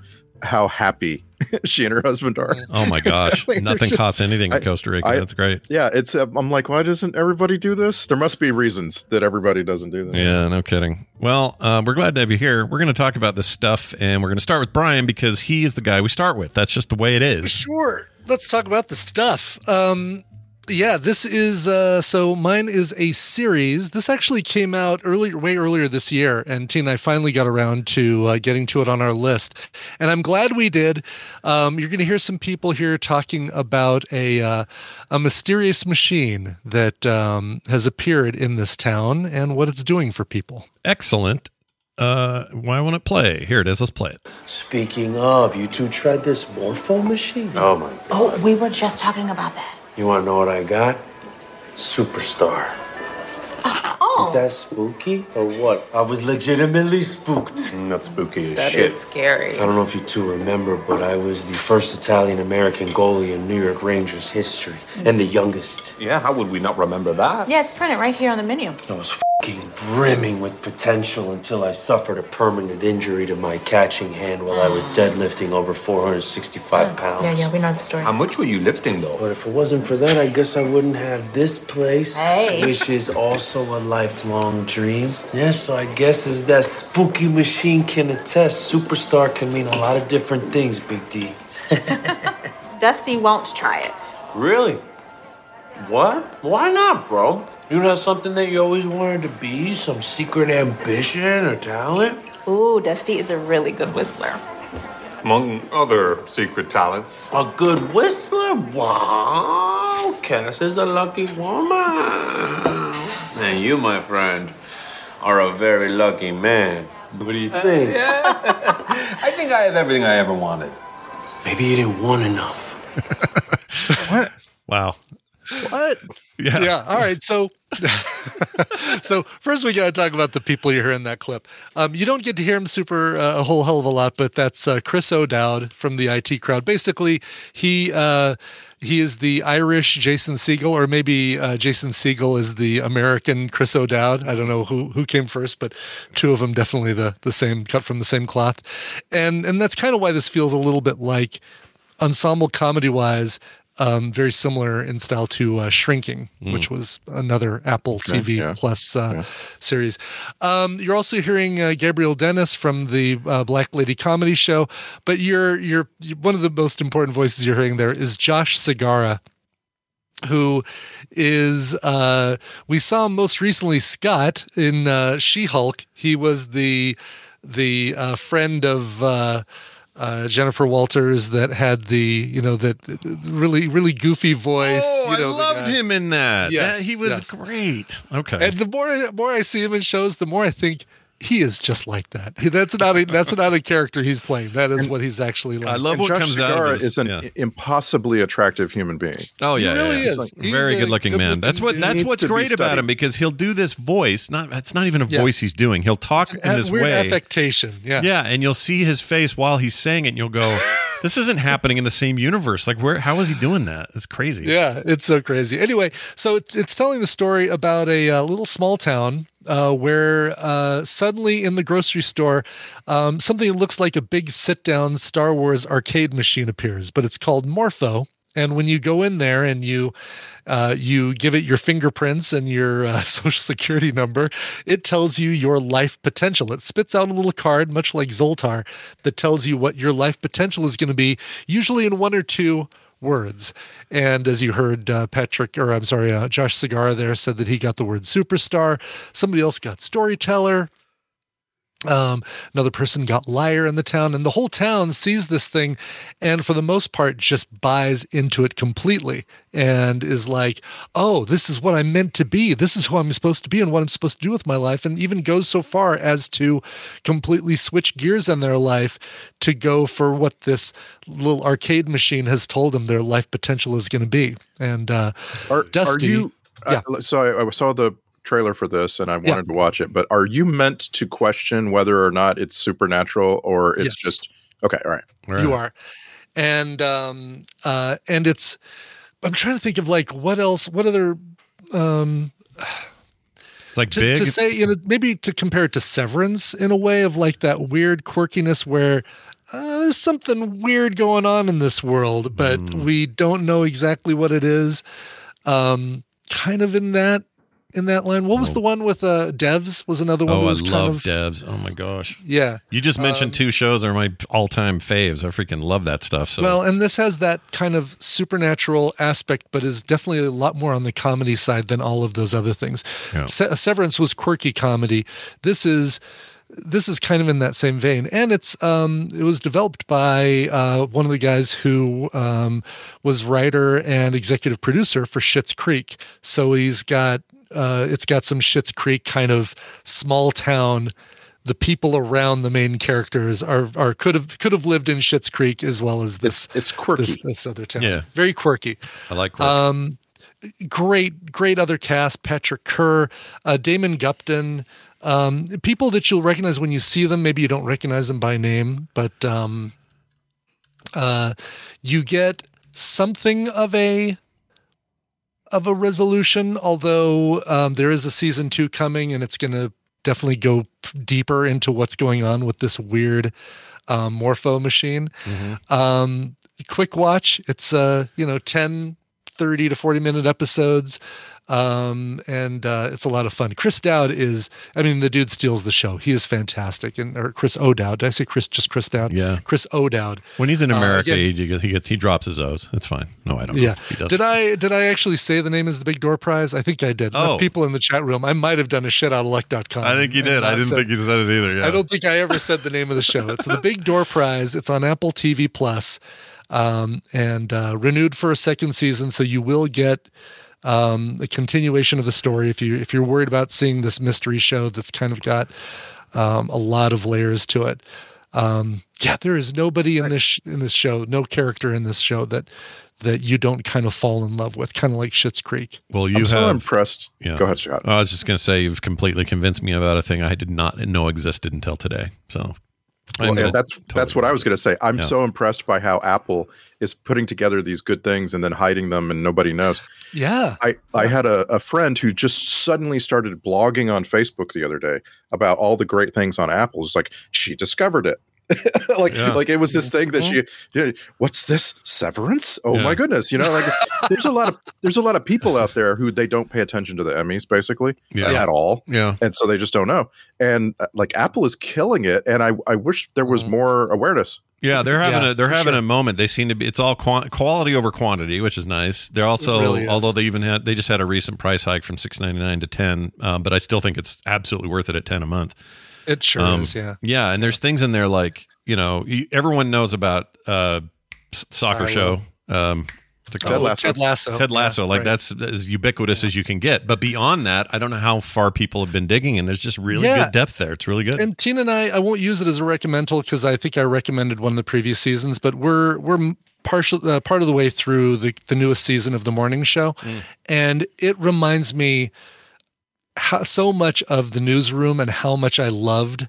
how happy she and her husband are. Oh my gosh, Like, nothing just- costs anything in I- Costa Rica. I- That's great. Yeah, it's. Uh, I'm like, why doesn't everybody do this? There must be reasons that everybody doesn't do that. Yeah, no kidding. Well, uh, we're glad to have you here. We're going to talk about this stuff, and we're going to start with Brian because he is the guy we start with. That's just the way it is. Sure. Let's talk about the stuff. Um, yeah, this is uh, so mine is a series. This actually came out earlier, way earlier this year, and Tina and I finally got around to uh, getting to it on our list, and I'm glad we did. Um, you're going to hear some people here talking about a uh, a mysterious machine that um, has appeared in this town and what it's doing for people. Excellent. Uh, why won't it play? Here it is. Let's play it. Speaking of, you two tried this morpho machine? Oh my. God. Oh, we were just talking about that. You wanna know what I got? Superstar. Oh, Is that spooky or what? I was legitimately spooked. Not spooky as that shit. is scary. I don't know if you two remember, but I was the first Italian American goalie in New York Rangers history and the youngest. Yeah, how would we not remember that? Yeah, it's printed right here on the menu. I was fing brimming with potential until I suffered a permanent injury to my catching hand while I was deadlifting over 465 hmm. pounds. Yeah, yeah, we know the story. How much were you lifting though? But if it wasn't for that, I guess I wouldn't have this place, Hey. which is also a lifelong dream. Yes, so I guess as that spooky machine can attest, superstar can mean a lot of different things, Big D. Dusty won't try it. Really? What? Why not, bro? You don't have something that you always wanted to be? Some secret ambition or talent? Ooh, Dusty is a really good whistler. Among other secret talents. A good whistler? Wow. Cass is a lucky woman. And you, my friend, are a very lucky man. What do you think? I think I have everything I ever wanted. Maybe you didn't want enough. What? Wow. What? Yeah. Yeah. All right. So, so first we got to talk about the people you hear in that clip. Um, you don't get to hear him super uh, a whole hell of a lot, but that's uh, Chris O'Dowd from the IT crowd. Basically, he uh, he is the Irish Jason Segel, or maybe uh, Jason Segel is the American Chris O'Dowd. I don't know who who came first, but two of them definitely the the same cut from the same cloth, and and that's kind of why this feels a little bit like ensemble comedy wise um, very similar in style to uh, Shrinking, Mm. which was another Apple TV yeah. Plus uh, Yeah. series. Um, you're also hearing uh, Gabrielle Dennis from the uh, Black Lady Comedy Show, but you're, you're one of the most important voices you're hearing there is Josh Segarra. Who is uh we saw most recently Scott in uh She-Hulk. He was the the uh, friend of uh Jennifer Walters that had the you know that really really goofy voice. Oh, you know, I loved him in that. Yes, That- he was yes. great. Okay. And the more more I see him in shows, the more I think he is just like that. That's not a that's not a character he's playing. That is what he's actually like. I love and what Josh Segarra is an impossibly attractive human being. Oh yeah, really yeah. is. He's He's very a good-looking man. That's what that's what's great about him because he'll do this voice. Not it's not even a Yeah. voice he's doing. He'll talk in Has this weird way. affectation. Yeah. Yeah, and you'll see his face while he's saying it, and you'll go, "This isn't happening in the same universe. Like, where? How is he doing that? It's crazy." Yeah, it's so crazy. Anyway, so it, it's telling the story about a, uh little small town uh, where uh, suddenly in the grocery store, um, something that looks like a big sit down Star Wars arcade machine appears, but it's called Morpho. And when you go in there and you uh, you give it your fingerprints and your uh, social security number, it tells you your life potential. It spits out a little card, much like Zoltar, that tells you what your life potential is going to be, usually in one or two words. And as you heard, uh, Patrick, or I'm sorry, uh, Josh Segarra there said that he got the word superstar. Somebody else got storyteller. Um, another person got liar in the town, and the whole town sees this thing, and for the most part, just buys into it completely and is like, "Oh, this is what I'm meant to be. This is who I'm supposed to be, and what I'm supposed to do with my life." And even goes so far as to completely switch gears in their life to go for what this little arcade machine has told them their life potential is going to be. And uh, Are, Dusty, are you? yeah. Uh, so I, I saw the trailer for this and I wanted to watch it, but are you meant to question whether or not it's supernatural or it's Yes. just okay? All right, You are. And um uh and it's I'm trying to think of like what else what other um It's like to, big. to say you know maybe to compare it to Severance in a way of like that weird quirkiness where uh, there's something weird going on in this world but Mm. we don't know exactly what it is um kind of in that in that line what was the one with uh devs was another one that oh, I was kind love of Devs. Oh my gosh. yeah You just mentioned Um, two shows are my all-time faves. I freaking love that stuff. So Well, and this has that kind of supernatural aspect, but is definitely a lot more on the comedy side than all of those other things. Yeah. Se- Severance was quirky comedy. This is this is kind of in that same vein, and it's um, it was developed by uh, one of the guys who um, was writer and executive producer for Schitt's Creek. So he's got uh, it's got some Schitt's Creek kind of small town the people around the main characters are are could have could have lived in Schitt's Creek as well as this. It's quirky. This, this other town. Yeah. very quirky. I like quirky. Um, great, great other cast: Patrick Kerr, uh, Damon Gupton. Um, people that you'll recognize when you see them. Maybe you don't recognize them by name, but um, uh, you get something of a of a resolution. Although um, there is a season two coming, and it's going to definitely go deeper into what's going on with this weird um, morpho machine. Um, quick watch. It's uh, you know 10, 30 to 40 minute episodes. Um, and uh, it's a lot of fun. Chris Dowd is, I mean, the dude steals the show. He is fantastic, and or Chris O'Dowd. Did I say Chris? Just Chris Dowd? Yeah. Chris O'Dowd. When he's in Uh, America, again- he, gets, he gets he drops his O's. That's fine. No, I don't. yeah. Know. He. Did I did I actually say the name is the Big Door Prize? I think I did. Enough Oh. people in the chat room. I might have done a shit out of luck.com. I think you and did. I didn't said- think you said it either. Yeah. I don't think I ever said the name of the show. It's the Big Door Prize. It's on Apple TV Plus, um, and uh, renewed for a second season. So you will get um, a continuation of the story if you if you're worried about seeing this mystery show that's kind of got um, a lot of layers to it. Um, yeah, there is nobody in this sh- in this show, no character in this show that that you don't kind of fall in love with, kind of like Schitt's Creek. Well, you I'm have so impressed. Yeah. Go ahead, Scott. I was just going to say you've completely convinced me about a thing I did not know existed until today. So I'm Well, gonna and that's that's what I was going to say. I'm Yeah. so impressed by how Apple is putting together these good things and then hiding them, and nobody knows. Yeah. I, I had a, a friend who just suddenly started blogging on Facebook the other day about all the great things on Apple. It's like she discovered it. like Yeah. like it was this thing that she you know, what's this severance oh Yeah. my goodness you know like there's a lot of there's a lot of people out there who they don't pay attention to the emmys basically Yeah. at all Yeah. and so they just don't know and uh, like apple is killing it and i i wish there was more awareness Yeah, they're having Yeah, a they're having sure. a moment. They seem to be. It's all quality over quantity, which is nice. They're also, really although they even had they just had a recent price hike from six ninety nine to ten, um, but I still think it's absolutely worth it at ten a month. It sure Um, is. Yeah. Yeah, and there's things in there like you know everyone knows about uh, soccer show. Um, what's it Ted called? Lasso. Ted Lasso. Ted Lasso, Yeah, like right. that's as ubiquitous as you can get. But beyond that, I don't know how far people have been digging, and there's just really Yeah. good depth there. It's really good. And Tina and I, I won't use it as a recommendal because I think I recommended one of the previous seasons, but we're we're partial uh, part of the way through the the newest season of the morning show, Mm. and it reminds me how, so much of the newsroom and how much I loved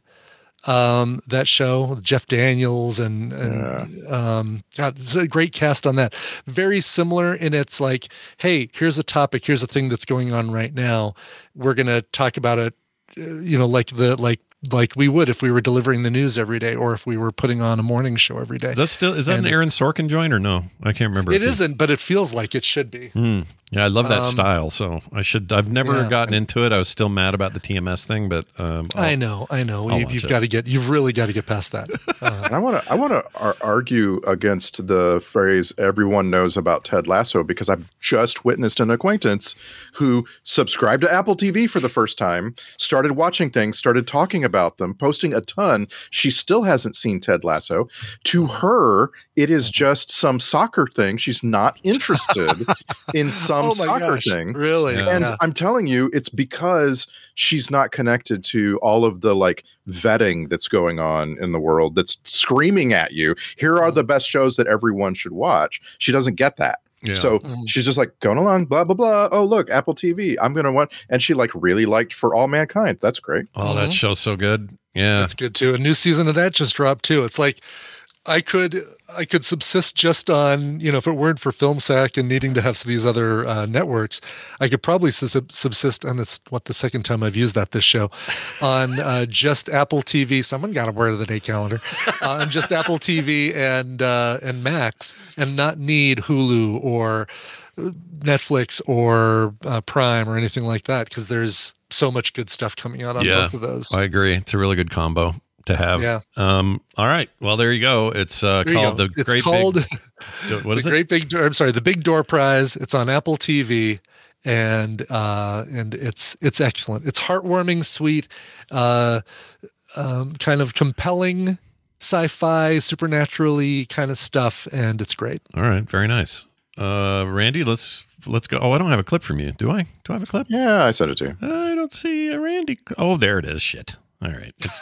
um that show jeff daniels and, and um god it's a great cast on that very similar in its like hey here's a topic here's a thing that's going on right now we're gonna talk about it uh, you know like the like like we would if we were delivering the news every day or if we were putting on a morning show every day is that still is that And an Aaron Sorkin joint or no? I can't remember. it if he- isn't but it feels like it should be Hmm. Yeah, I love that Um, style. So I should. I've never Yeah. gotten into it. I was still mad about the TMS thing, but um, I'll- know i know I'll you, watch you've got to get you've really got to get past that uh, And I want to I want to ar- argue against the phrase "everyone knows about Ted Lasso" because I've just witnessed an acquaintance who subscribed to Apple TV for the first time, started watching things, started talking about them, posting a ton. She still hasn't seen Ted Lasso. To her, it is just some soccer thing. She's not interested in some Oh my soccer gosh, thing. really Yeah. And Yeah. I'm telling you, it's because she's not connected to all of the like vetting that's going on in the world that's screaming at you. Here are the best shows that everyone should watch. She doesn't get that. Yeah. So Mhm. she's just like going along, blah, blah, blah. Oh, look, Apple TV. I'm going to watch. And she like really liked For All Mankind. That's great. oh, that Mhm. show's so good. Yeah, That's good too. A new season of that just dropped too. It's like I could I could subsist just on you know if it weren't for FilmSack and needing to have these other uh, networks, I could probably subsist. And that's what the second time I've used that this show on uh, just Apple TV. Someone got a word of the day calendar uh, on just Apple TV and uh, and Max, and not need Hulu or uh, Netflix or uh, Prime or anything like that because there's so much good stuff coming out on yeah, both of those. I agree. It's a really good combo to have. Yeah. Um. All right. Well, there you go. It's uh, called go. the it's Great called Big. What the it? Great Big Door. I'm sorry, the Big Door Prize. It's on Apple TV, and uh, and it's it's excellent. It's heartwarming, sweet, uh, um, kind of compelling, sci-fi, supernaturally kind of stuff, and it's great. All right. Very nice. Uh, Randy, let's let's go. Oh, I don't have a clip from you. Do I? Do I have a clip? Yeah, I sent it to you. I don't see a Randy. Oh, there it is. Shit. All right. It's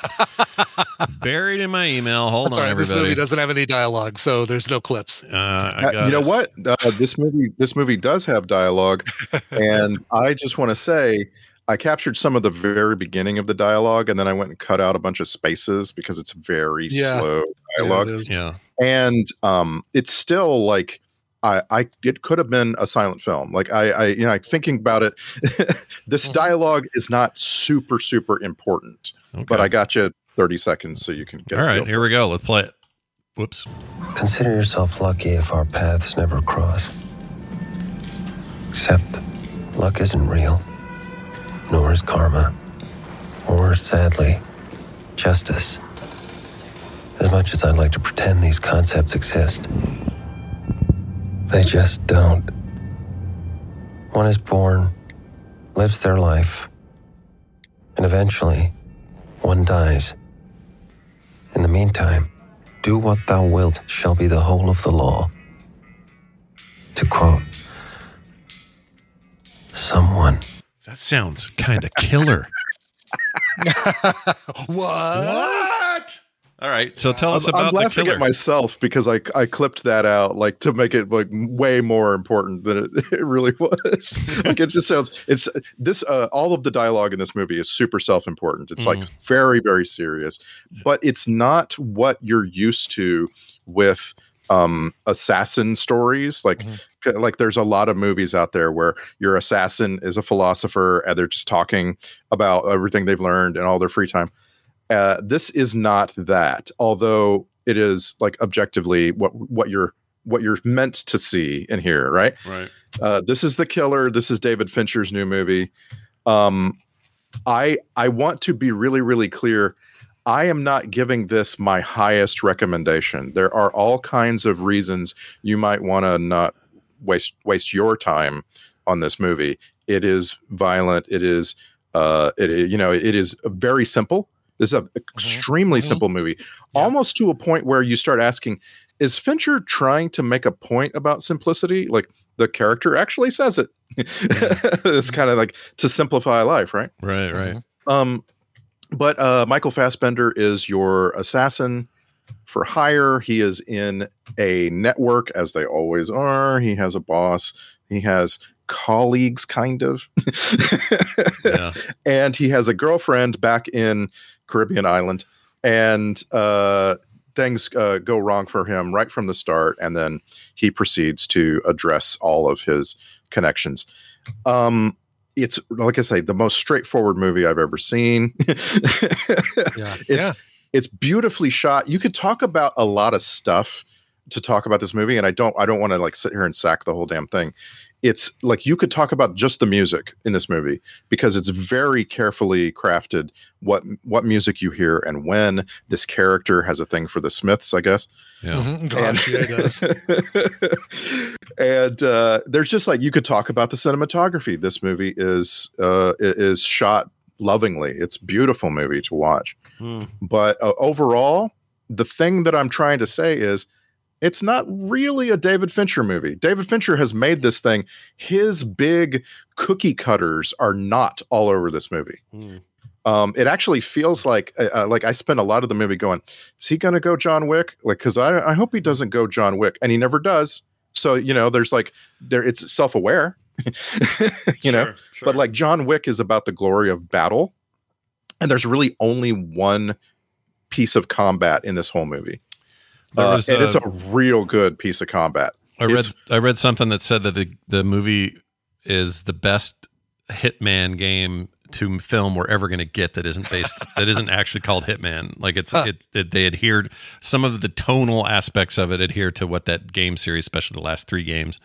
buried in my email. Hold That's on, all right. This movie doesn't have any dialogue, so there's no clips. Uh, I Uh, got you know it. what? Uh, this movie, this movie does have dialogue, and I just want to say, I captured some of the very beginning of the dialogue, and then I went and cut out a bunch of spaces because it's very Yeah. slow Yeah, dialogue, it is. Yeah. and um, it's still like. I, I it could have been a silent film. Like I, I you know, like thinking about it, this Mm-hmm. dialogue is not super super important, Okay. but I got you thirty seconds so you can get. All a right. feel Here we go. Let's play it. Whoops. Consider yourself lucky if our paths never cross. Except Luck isn't real, nor is karma, or sadly, justice. As much as I'd like to pretend these concepts exist, they just don't. One is born, lives their life, and eventually, one dies. In the meantime, do what thou wilt shall be the whole of the law. To quote, someone. That sounds kind of killer. what? All right, so tell us I'm, about I'm laughing at myself because I I clipped that out like to make it like way more important than it, it really was. like it just sounds it's this uh, all of the dialogue in this movie is super self important. It's like Mhm. very very serious, but it's not what you're used to with um assassin stories like c- like there's a lot of movies out there where your assassin is a philosopher and they're just talking about everything they've learned and all their free time uh, this is not that, although it is like objectively what what you're what you're meant to see and hear, right? Right. Uh, this is the killer. This is David Fincher's new movie. Um, I I want to be really really clear. I am not giving this my highest recommendation. There are all kinds of reasons you might want to not waste waste your time on this movie. It is violent. It is uh, it you know it is very simple. This is an mm-hmm. extremely mm-hmm. simple movie, almost to a point where you start asking, is Fincher trying to make a point about simplicity? Like the character actually says it. Mm-hmm. it's kind of like to simplify life, right? Right, right. Um, but uh, Michael Fassbender is your assassin for hire. He is in a network, as they always are. He has a boss. He has colleagues, kind of, and he has a girlfriend back in Caribbean island, and uh, things uh, go wrong for him right from the start, and then he proceeds to address all of his connections. Um, it's like I say, the most straightforward movie I've ever seen. Yeah. it's Yeah. it's beautifully shot. You could talk about a lot of stuff to talk about this movie, and I don't I don't want to like sit here and sack the whole damn thing. It's like you could talk about just the music in this movie because it's very carefully crafted what what music you hear and when. This character has a thing for the Smiths, I guess. Yeah. Mhm. Gosh, yeah, does. and uh, there's just like you could talk about the cinematography. This movie is uh, is shot lovingly. It's a beautiful movie to watch. Hmm. But uh, overall, the thing that I'm trying to say is it's not really a David Fincher movie. David Fincher has made this thing. His big cookie cutters are not all over this movie. Hmm. Um, it actually feels like uh, uh, like I spent a lot of the movie going, is he going to go John Wick? Like, because I I hope he doesn't go John Wick, and he never does. So you know, there's like there it's self aware, you know. But like John Wick is about the glory of battle, and there's really only one piece of combat in this whole movie, Uh, was, and it's uh, a real good piece of combat. I read It's- I read something that said that the the movie is the best Hitman game to film we're ever going to get that isn't based that isn't actually called Hitman. Like it's it, it they adhered some of the tonal aspects of it adhere to what that game series, especially the last three games,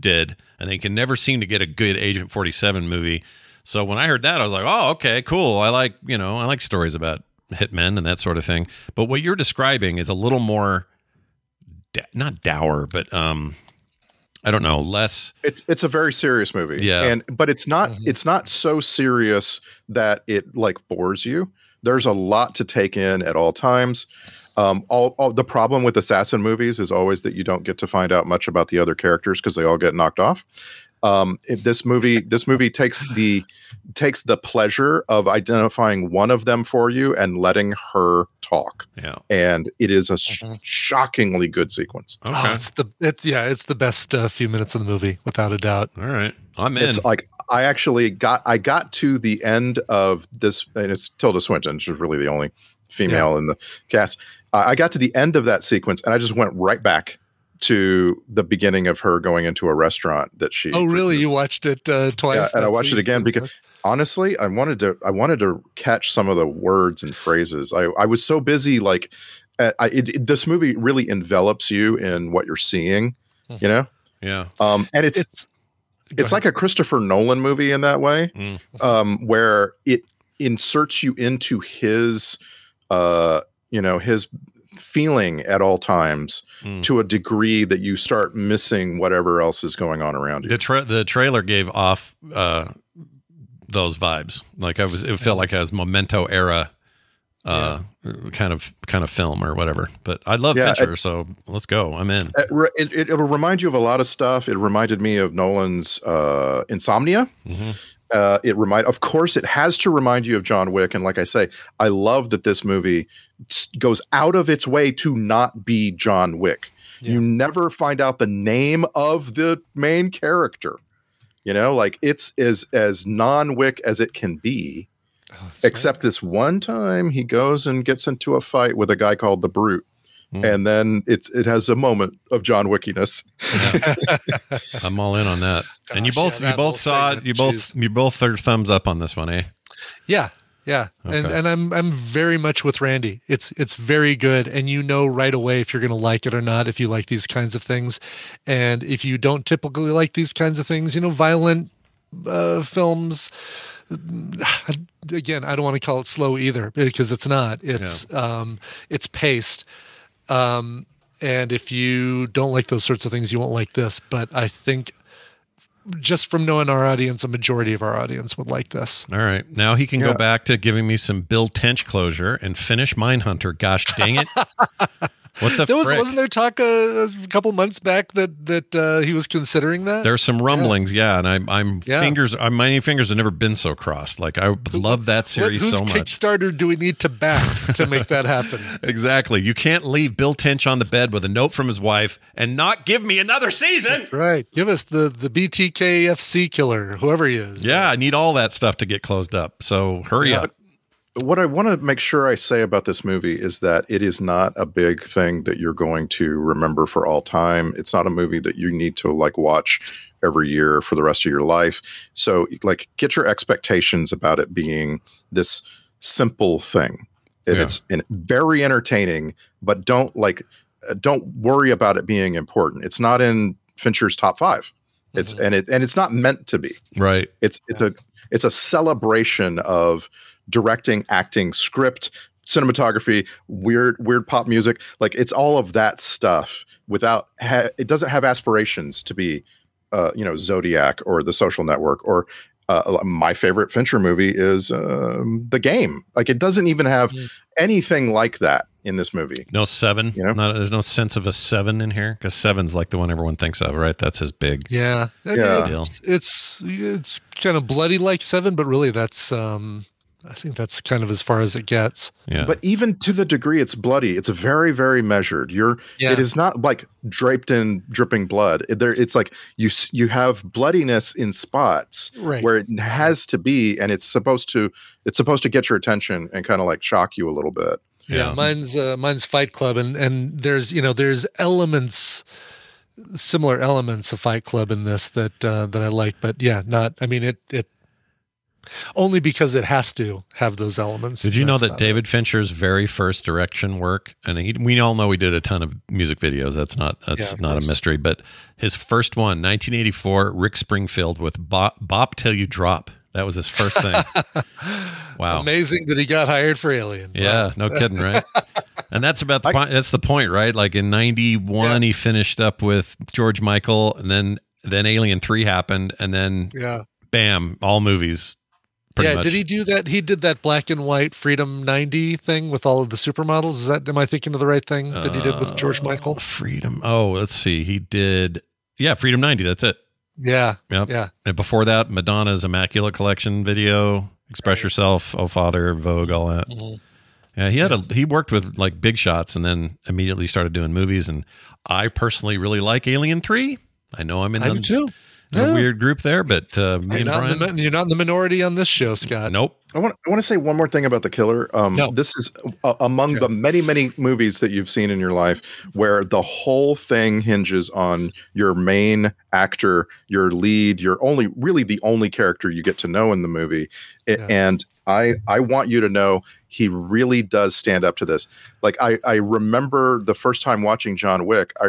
did, and they can never seem to get a good Agent Forty Seven movie. So when I heard that, I was like, oh, okay, cool. I like you know I like stories about hitmen and that sort of thing. But what you're describing is a little more da- not dour, but um, I don't know, less. It's it's a very serious movie. Yeah. And but it's not it's not so serious that it like bores you. There's a lot to take in at all times. Um, all, all the problem with assassin movies is always that you don't get to find out much about the other characters because they all get knocked off. Um, it- this movie this movie takes the takes the pleasure of identifying one of them for you and letting her talk. Yeah. And it is a sh- shockingly good sequence. Oh, it's the it's yeah, it's the best uh, few minutes of the movie without a doubt. All right, I'm It's like I actually got I got to the end of this, and it's Tilda Swinton. She's really the only female in the cast. Uh, I got to the end of that sequence, and I just went right back to the beginning of her going into a restaurant that she. Oh, really? You watched it uh, twice? Yeah, and I watched it again because honestly, I wanted to. I wanted to catch some of the words and phrases. I I was so busy. Like, uh, I, it, it- this movie really envelops you in what you're seeing. You know. Yeah. Um, and it's, it's like a Christopher Nolan movie in that way, Mm. um, where it inserts you into his, uh, you know, his feeling at all times Mm. to a degree that you start missing whatever else is going on around you. The tra- the trailer gave off uh, those vibes. Like I was, it felt like it was Memento era, uh, kind of kind of film or whatever. But I love Yeah, Fincher, I- so let's go. I'm in. It, re- it, it, it'll remind you of a lot of stuff. It reminded me of Nolan's uh, Insomnia. Uh, it remind, of course, it has to remind you of John Wick. And like I say, I love that this movie goes out of its way to not be John Wick. You never find out the name of the main character. You know, like it's as as non Wick as it can be. Except this one time he goes and gets into a fight with a guy called the Brute. And then it's it has a moment of John Wickiness. I'm all in on that. and you both yeah, you both saw it. You both jeez. you both third thumbs up on this one, eh? Yeah, yeah, and Okay. and I'm I'm very much with Randy. It's it's very good, and you know right away if you're going to like it or not. If you like these kinds of things, and if you don't typically like these kinds of things, you know, violent uh, films. Again, I don't want to call it slow either because it's not. It's um, it's paced. Um, and if you don't like those sorts of things, you won't like this. But I think just from knowing our audience, a majority of our audience would like this. All right. Now he can Yeah. go back to giving me some Bill Tench closure and finish Mindhunter. Gosh dang it. what the there was frick? wasn't there talk uh, a couple months back that that uh, he was considering that There's some rumblings, yeah, and I'm I'm Yeah. fingers. I'm, my fingers have never been so crossed. Like I love that series whose so much. Kickstarter do we need to back to make that happen? Exactly. You can't leave Bill Tench on the bed with a note from his wife and not give me another season. right. Give us the the BTKFC killer, whoever he is. Yeah, I need all that stuff to get closed up. So hurry Yeah. up. What I want to make sure I say about this movie is that it is not a big thing that you're going to remember for all time. It's not a movie that you need to like watch every year for the rest of your life. So like get your expectations about it being this simple thing. And Yeah. It's an, very entertaining, but don't like uh, don't worry about it being important. It's not in Fincher's top 5. It's and it and it's not meant to be. Right. It's it's a it's a celebration of directing, acting, script, cinematography, weird weird pop music. Like it's all of that stuff without ha- it doesn't have aspirations to be uh, you know Zodiac or The Social Network or uh, my favorite Fincher movie is um, The Game. Like it doesn't even have anything like that in this movie. No seven. you Not, there's no sense of a seven in here because seven's like the one everyone thinks of, right? That's his big. Yeah. I mean, Yeah. It's, it's it's kind of bloody like seven, but really that's um I think that's kind of as far as it gets. Yeah. But even to the degree it's bloody, it's very, very measured. You're Yeah. it is not like draped in dripping blood. It- There it's like you you have bloodiness in spots Right. where it has to be, and it's supposed to it's supposed to get your attention and kind of like shock you a little bit. Yeah, mine's uh, mine's Fight Club, and and there's you know there's elements, similar elements of Fight Club in this that uh, that I like, but yeah, not. I mean it it only because it has to have those elements. Did you know that David Fincher's very first direction work, and he, we all know he did a ton of music videos. That's not that's Yeah, not a mystery. But his first one, 1984, Rick Springfield with Bop, Bop Till You Drop. That was his first thing. wow. Amazing that he got hired for Alien. Yeah, no kidding, right? and that's about the point. That's the point, right? Like in '91, he finished up with George Michael, and then then Alien Three happened, and then Yeah. bam, all movies. Yeah, much. did he do that? He did that black and white Freedom 90 thing with all of the supermodels. Is that am I thinking of the right thing that he did with George Michael? Freedom. Oh, let's see. He did. Yeah, Freedom 90. That's it. Yeah. Yep. Yeah. And before that, Madonna's Immaculate Collection video, Express Yourself, Oh Father, Vogue, all that. Mhm. Yeah, he had a he worked with like big shots and then immediately started doing movies. And I personally really like Alien Three. I know I'm in I the do too. In a Yeah. weird group there, but uh, me You're and not, in Brian. the, you're not in the minority on this show, Scott. Nope. I want I want to say one more thing about the killer. Um, This is uh, among the many many movies that you've seen in your life where the whole thing hinges on your main actor, your lead, your only really the only character you get to know in the movie, A- and I I want you to know he really does stand up to this. Like I I remember the first time watching John Wick. I,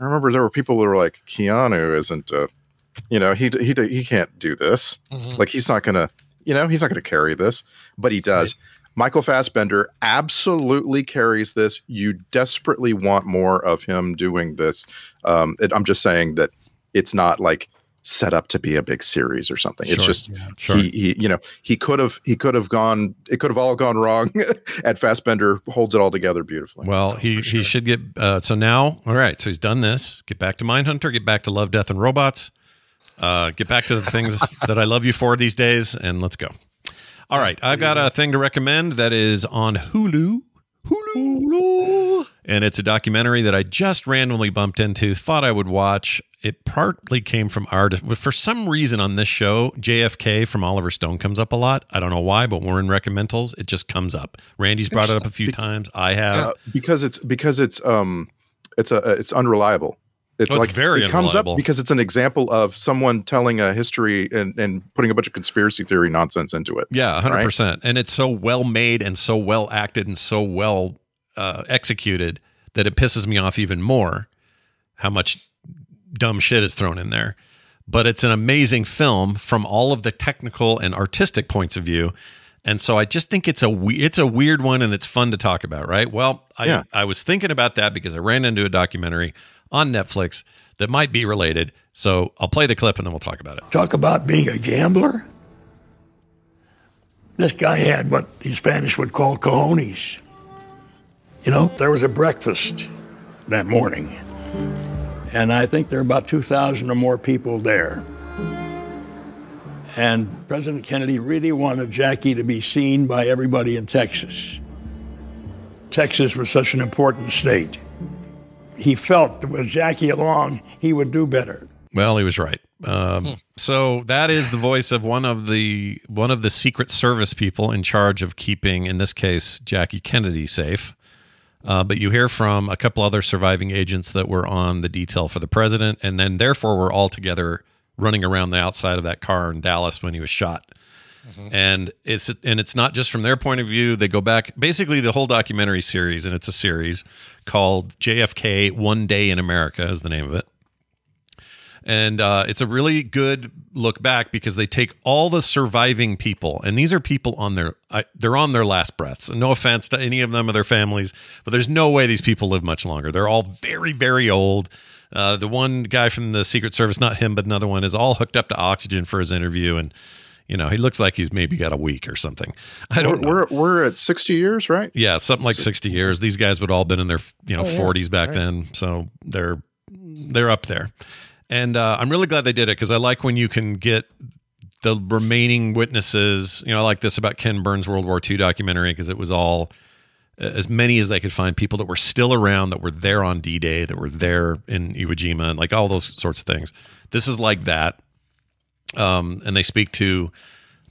I remember there were people that were like Keanu isn't a You know, he he he can't do this. Mhm. Like he's not gonna, you know, he's not gonna carry this, but he does. Michael Fassbender absolutely carries this. You desperately want more of him doing this. Um, it, I'm just saying that it's not like set up to be a big series or something. It's just Yeah, sure. he, he, you know, he could have he could have gone. It could have all gone wrong. and Fassbender holds it all together beautifully. Well, he he should get uh, so now. All right, so he's done this. Get back to Mindhunter. Get back to Love, Death, and Robots. Uh, get back to the things that I love you for these days, and let's go. All right, I've got a thing to recommend that is on Hulu. Hulu. And it's a documentary that I just randomly bumped into, thought I would watch. It partly came from but for some reason on this show, JFK from Oliver Stone comes up a lot. I don't know why, but we're in recommendals. It just comes up. Randy's brought it up a few times. I have. Uh, because it's because it's um it's a it's unreliable. It's Oh, it's like very it comes unreliable. up because it's an example of someone telling a history and, and putting a bunch of conspiracy theory nonsense into it. Yeah, hundred right? percent. And it's so well made and so well acted and so well uh, executed that it pisses me off even more how much dumb shit is thrown in there. But it's an amazing film from all of the technical and artistic points of view. And so I just think it's a we- it's a weird one and it's fun to talk about, right? Well, I Yeah. I was thinking about that because I ran into a documentary on Netflix that might be related. So I'll play the clip and then we'll talk about it. Talk about being a gambler. This guy had what the Spanish would call cojones. You know, there was a breakfast that morning, and I think there were about 2,000 or more people there. And President Kennedy really wanted Jackie to be seen by everybody in Texas. Texas was such an important state. He felt that with Jackie along, he would do better. Well, he was right. Um, So that is the voice of one of the one of the Secret Service people in charge of keeping, in this case, Jackie Kennedy safe. Uh, but you hear from a couple other surviving agents that were on the detail for the president, and then therefore were all together running around the outside of that car in Dallas when he was shot. And it's and it's not just from their point of view. They go back basically the whole documentary series, and it's a series called JFK: One Day in America is the name of it and uh, it's a really good look back because they take all the surviving people, and these are people on their I, they're on their last breaths. And no offense to any of them or their families, but there's no way these people live much longer. They're all very very old. Uh, the one guy from the Secret Service, not him, but another one, is all hooked up to oxygen for his interview, and you know he looks like he's maybe got a week or something. I don't know. We're we're at sixty years, right? Yeah, something like 60 years. These guys would all been in their, you know, Oh, yeah. 40s back Right. then, so they're they're up there. And uh, I'm really glad they did it because I like when you can get the remaining witnesses. You know, I like this about Ken Burns' World War II documentary because it was all as many as they could find people that were still around, that were there on D Day, that were there in Iwo Jima, and like all those sorts of things. This is like that. Um, and they speak to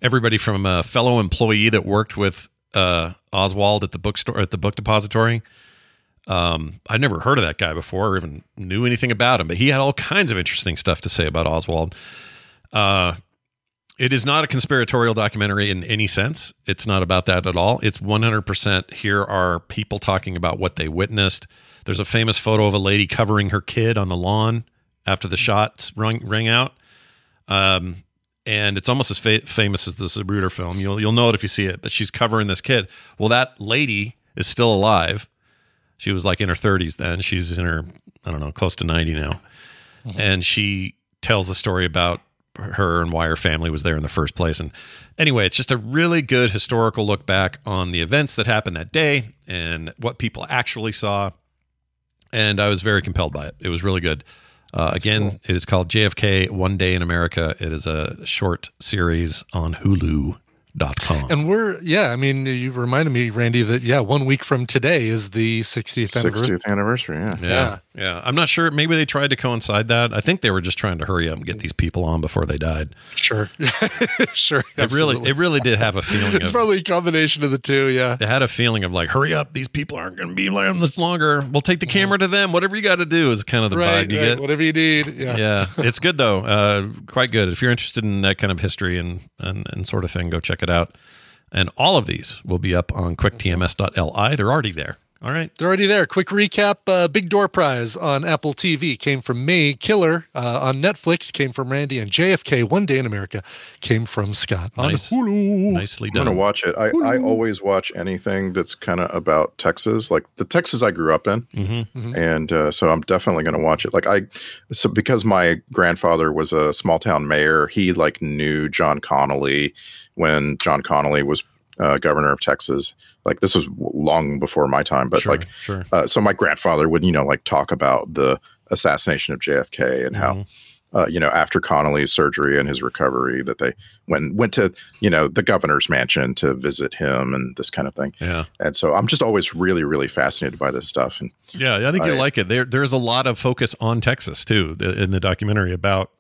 everybody from a fellow employee that worked with uh, Oswald at the bookstore at the book depository. Um, I'd never heard of that guy before, or even knew anything about him, but he had all kinds of interesting stuff to say about Oswald. Uh, it is not a conspiratorial documentary in any sense. It's not about that at all. It's 100% here are people talking about what they witnessed. There's a famous photo of a lady covering her kid on the lawn after the shots rang, rang out. Um, and it's almost as fa- famous as the Zapruder film. You'll you'll know it if you see it. But she's covering this kid. Well, that lady is still alive. She was like in her 30s then. She's in her I don't know, close to 90 now. And she tells the story about her and why her family was there in the first place. And anyway, it's just a really good historical look back on the events that happened that day and what people actually saw. And I was very compelled by it. It was really good. Uh, again, it is called JFK One Day in America. It is a short series on Hulu.com. And we're yeah, I mean, you reminded me, Randy, that yeah, one week from today is the 60th anniversary. 60th anniversary. Yeah. Yeah, yeah. I'm not sure. Maybe they tried to coincide that. I think they were just trying to hurry up and get these people on before they died. Sure, sure. It really, it really did have a feeling. it's of, probably a combination of the two. Yeah. They had a feeling of like, hurry up, these people aren't going to be around this longer. We'll take the camera to them. Whatever you got to do is kind of the right, vibe you right. get. Whatever you need. Yeah. yeah, it's good though. Uh, quite good. If you're interested in that kind of history and, and and sort of thing, go check it out. And all of these will be up on quicktms.li. They're already there. All right. They're already there. Quick recap: uh, Big Door Prize on Apple TV came from me. Killer uh, on Netflix came from Randy, and JFK One Day in America came from Scott on Nice. Hulu. Nicely done. I'm gonna watch it. I, I always watch anything that's kind of about Texas, like the Texas I grew up in, Mm-hmm. and uh, so I'm definitely gonna watch it. Like I, so because my grandfather was a small town mayor, he like knew John Connolly when John Connolly was uh, governor of Texas. Like this was long before my time, but Sure, like sure. uh, so my grandfather would you know like talk about the assassination of JFK and how Mm-hmm. uh, you know after Connolly's surgery and his recovery that they went went to you know the governor's mansion to visit him and this kind of thing. Yeah. And so I'm just always really really fascinated by this stuff and Yeah, I think you'll like it. There, there's a lot of focus on Texas too in the documentary about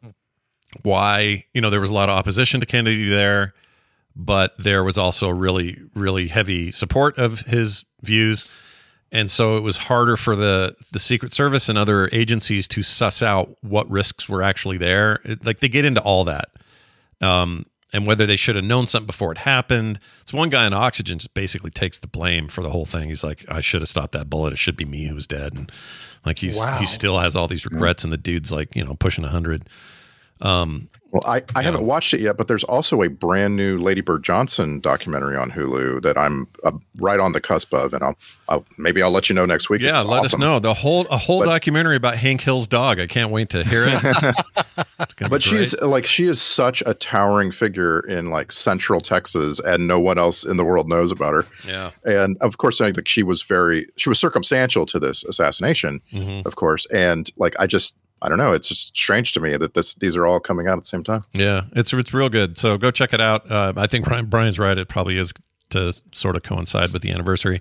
why you know there was a lot of opposition to Kennedy there, but there was also really, really heavy support of his views, and so it was harder for the the Secret Service and other agencies to suss out what risks were actually there. It- like they get into all that. Um, and whether they should have known something before it happened. So one guy in oxygen just basically takes the blame for the whole thing. He's like, I should have stopped that bullet. It should be me who's dead. And like he's Wow. he still has all these regrets, and the dude's like, you know, pushing a hundred. Um, well I, I haven't watched it yet, but there's also a brand new Lady Bird Johnson documentary on Hulu that I'm uh, right on the cusp of, and I'll, I'll maybe I'll let you know next week. yeah, It's let us know the whole a whole But- documentary about Hank Hill's dog. I can't wait to hear it. It's gonna be but she's like she is such a towering figure in like central texas and no one else in the world knows about her Yeah. and of course I think she was very she was circumstantial to this assassination Mhm. of course and like i just i don't know it's just strange to me that this these are all coming out at the same time Yeah, it's it's real good. So go check it out. Uh, I think Brian, Brian's right. It probably is to sort of coincide with the anniversary.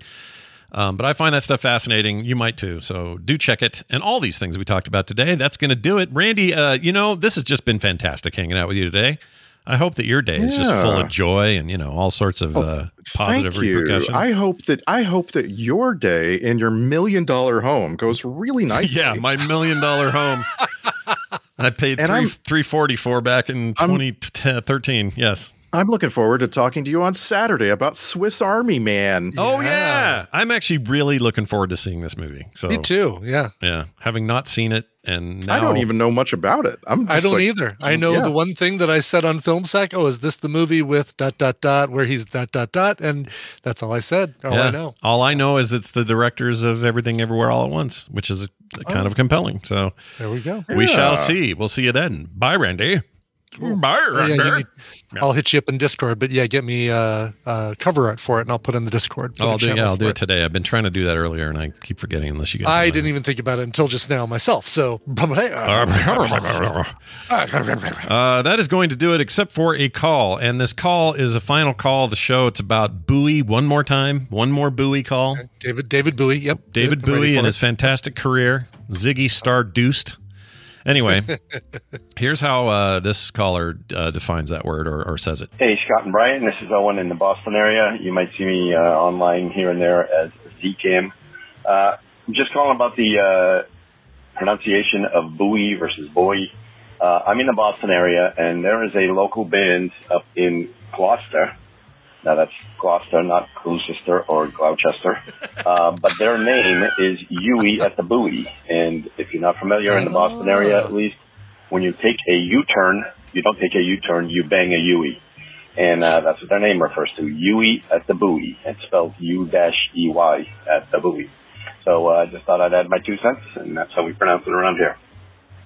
Um, but I find that stuff fascinating. You might too. So do check it. And all these things we talked about today. That's going to do it. Randy, uh, you know, this has just been fantastic hanging out with you today. I hope that your day is just full of joy and you know all sorts of uh, positive Thank you. repercussions. i hope that i hope that your day in your million dollar home goes really nicely yeah, my million dollar home. I paid And three three forty four back in twenty thirteen. Yes. I'm looking forward to talking to you on saturday about swiss army man Oh yeah. I'm actually really looking forward to seeing this movie. So Me too. Yeah. Yeah, having not seen it, and now i don't even know much about it i'm I don't like- either. I know Yeah. the one thing that I said on Film Sack. Oh, is this the movie with dot dot dot where he's dot dot dot? And that's all I said. All I know. All I know is it's the directors of Everything Everywhere All at Once, which is kind Oh. of compelling. So There we go. we shall see. We'll see you then. Bye, Randy. Oh, yeah, need- I'll hit you up in Discord, but yeah, get me uh, uh, cover art for it, and I'll put it in the Discord. Oh, a I'll do, yeah, I'll do it today. I've been trying to do that earlier, and I keep forgetting unless you get. I didn't even think about it until just now myself. So, Uh, that is going to do it, except for a call. And this call is a final call of the show. It's about Bowie. One more time. One more Bowie call. David David Bowie. Yep. David Good. Bowie and his fantastic career. Ziggy Stardust. Anyway, here's how uh, this caller uh, defines that word or, or says it. Hey, Scott and Brian. This is Owen in the Boston area. You might see me uh, online here and there as ZCam. Uh, I'm just calling about the uh, pronunciation of Bowie versus Bowie. Uh, I'm in the Boston area, and there is a local band up in Gloucester. Now that's Gloucester, not Gloucester or Gloucester. Uh, but their name is Uey at the buoy. And if you're not familiar in the Boston area, at least, when you take a U-turn, you don't take a U-turn, you bang a Yui. And uh, that's what their name refers to, Uey at the buoy. It's spelled U-E-Y at the buoy. So uh, I just thought I'd add my two cents, and that's how we pronounce it around here.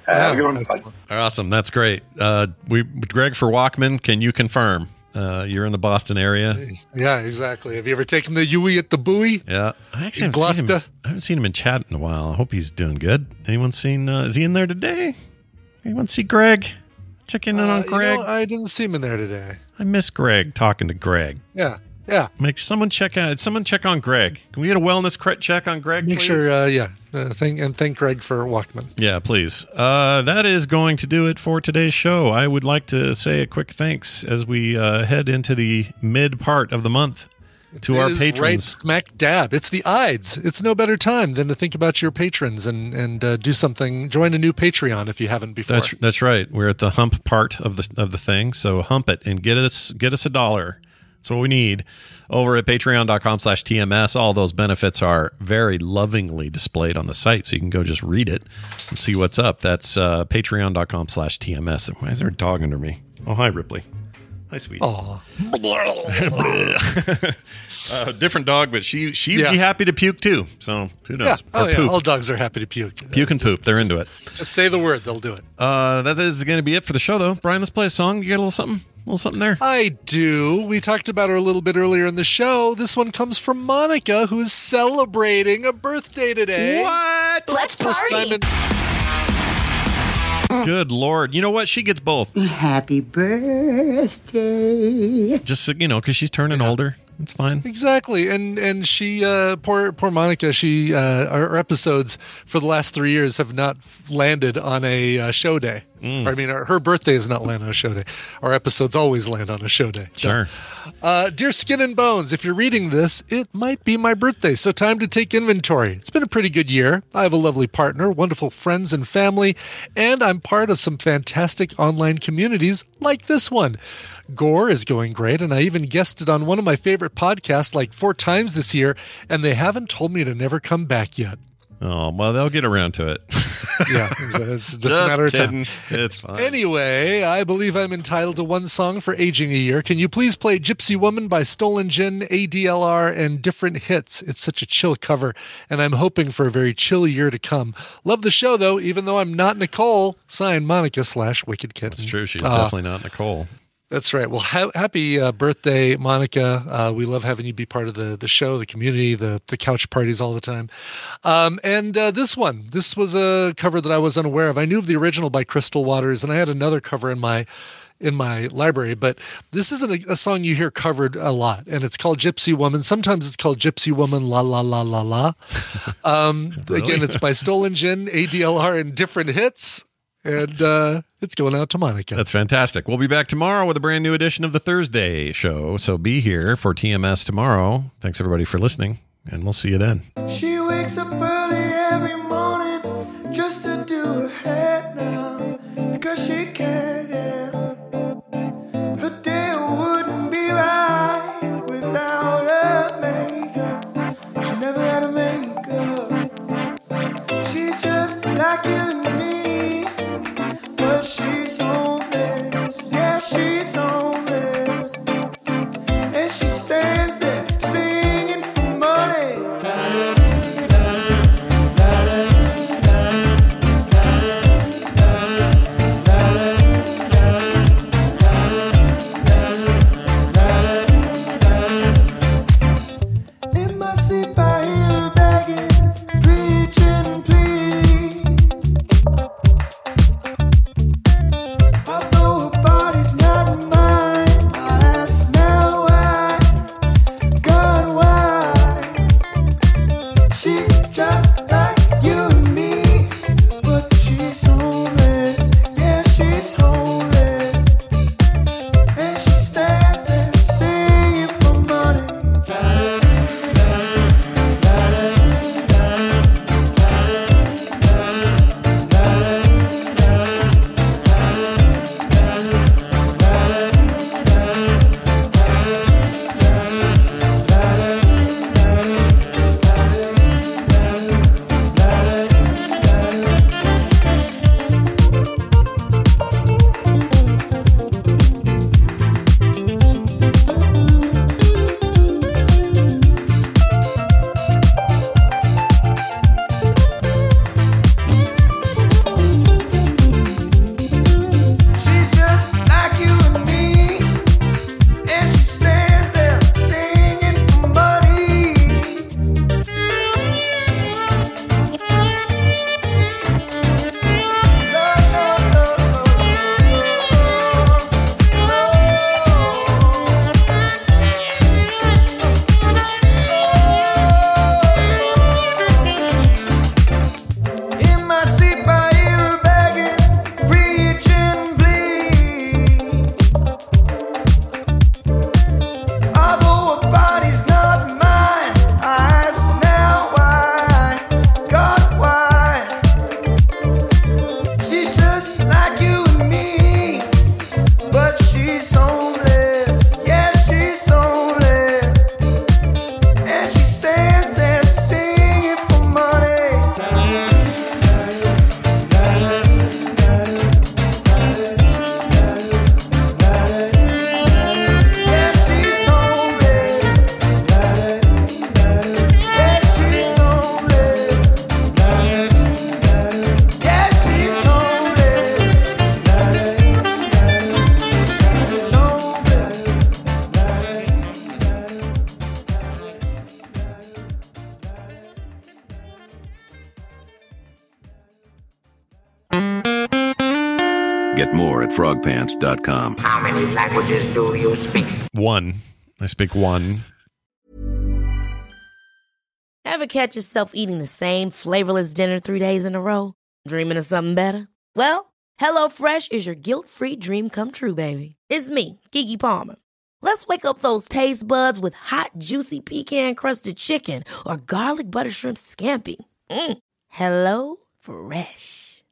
Uh, have a good one. Bye. Awesome. That's great. Uh, we Greg for Walkman, can you confirm uh, you're in the Boston area? Yeah, exactly. Have you ever taken the Uey at the buoy? Yeah. I actually haven't seen, him, I haven't seen him in chat in a while. I hope he's doing good. Anyone seen, uh, is he in there today? Anyone see Greg? Check in Uh, on you Greg. know, I didn't see him in there today. I miss Greg talking to Greg. Yeah, yeah. Make someone check out. Someone check on Greg. Can we get a wellness cre- check on Greg? Make please? sure, uh, yeah. Uh, thank and thank Greg for Walkman. Yeah, please. Uh, that is going to do it for today's show. I would like to say a quick thanks as we uh, head into the mid part of the month to It our is Right smack dab. It's the Ides. It's no better time than to think about your patrons and and uh, do something. Join a new Patreon if you haven't before. That's that's right. We're at the hump part of the of the thing. So hump it and get us get us a dollar. That's what we need. Over at patreon.com slash TMS, all those benefits are very lovingly displayed on the site, so you can go just read it and see what's up. That's uh, patreon.com slash TMS. Why is there a dog under me? Oh, hi, Ripley. Hi, sweetie. Aw. uh, different dog, but she she'd Yeah. be happy to puke too. So who knows? Yeah. Oh, yeah. poop. All dogs are happy to puke. puke and poop. They're into it. Just say the word, they'll do it. Uh, that is going to be it for the show, though. Brian, let's play a song. You got a little something, a little something there. I do. We talked about her a little bit earlier in the show. This one comes from Monica, who is celebrating a birthday today. What? Let's party. Good lord! You know what? She gets both. Happy birthday. Just so you know, because she's turning older. It's fine. Exactly, and and she, uh, poor poor Monica, she uh, our episodes for the last three years have not landed on a uh, show day. Mm. Or, I mean, her, her birthday is not landed on a show day. Our episodes always land on a show day. Sure. Uh, dear Skin and Bones, if you're reading this, it might be my birthday, so time to take inventory. It's been a pretty good year. I have a lovely partner, wonderful friends and family, and I'm part of some fantastic online communities like this one. Gore is going great, and I even guessed it on one of my favorite podcasts like four times this year, and they haven't told me to never come back yet. Oh well, they'll get around to it. Yeah, it's just, a matter of time. It's fine. Anyway, I believe I'm entitled to one song for aging a year. Can you please play Gypsy Woman by Stolen Gin, ADLR, and different hits? It's such a chill cover, and I'm hoping for a very chill year to come. Love the show, though, even though I'm not Nicole. Signed Monica slash Wicked Kitten. That's true. She's Uh, definitely not Nicole. That's right. Well, ha- happy uh, birthday, Monica. Uh, we love having you be part of the the show, the community, the the couch parties all the time. Um, and uh, this one, this was a cover that I was unaware of. I knew of the original by Crystal Waters, and I had another cover in my in my library. But this isn't a, a song you hear covered a lot, and it's called Gypsy Woman. Sometimes it's called Gypsy Woman La La La La La. Um, Really? Again, it's by Stolen Gin, ADLR, and different hits. And uh, it's going out to Monica. That's fantastic. We'll be back tomorrow with a brand new edition of the Thursday show. So be here for TMS tomorrow. Thanks everybody for listening, and we'll see you then. She wakes up early every morning just to do my sleep, frogpants.com. How many languages do you speak? One. I speak one. Ever catch yourself eating the same flavorless dinner three days in a row? Dreaming of something better? Well, HelloFresh is your guilt-free dream come true, baby. It's me, Keke Palmer. Let's wake up those taste buds with hot, juicy pecan-crusted chicken or garlic butter shrimp scampi. Mm. Hello Fresh.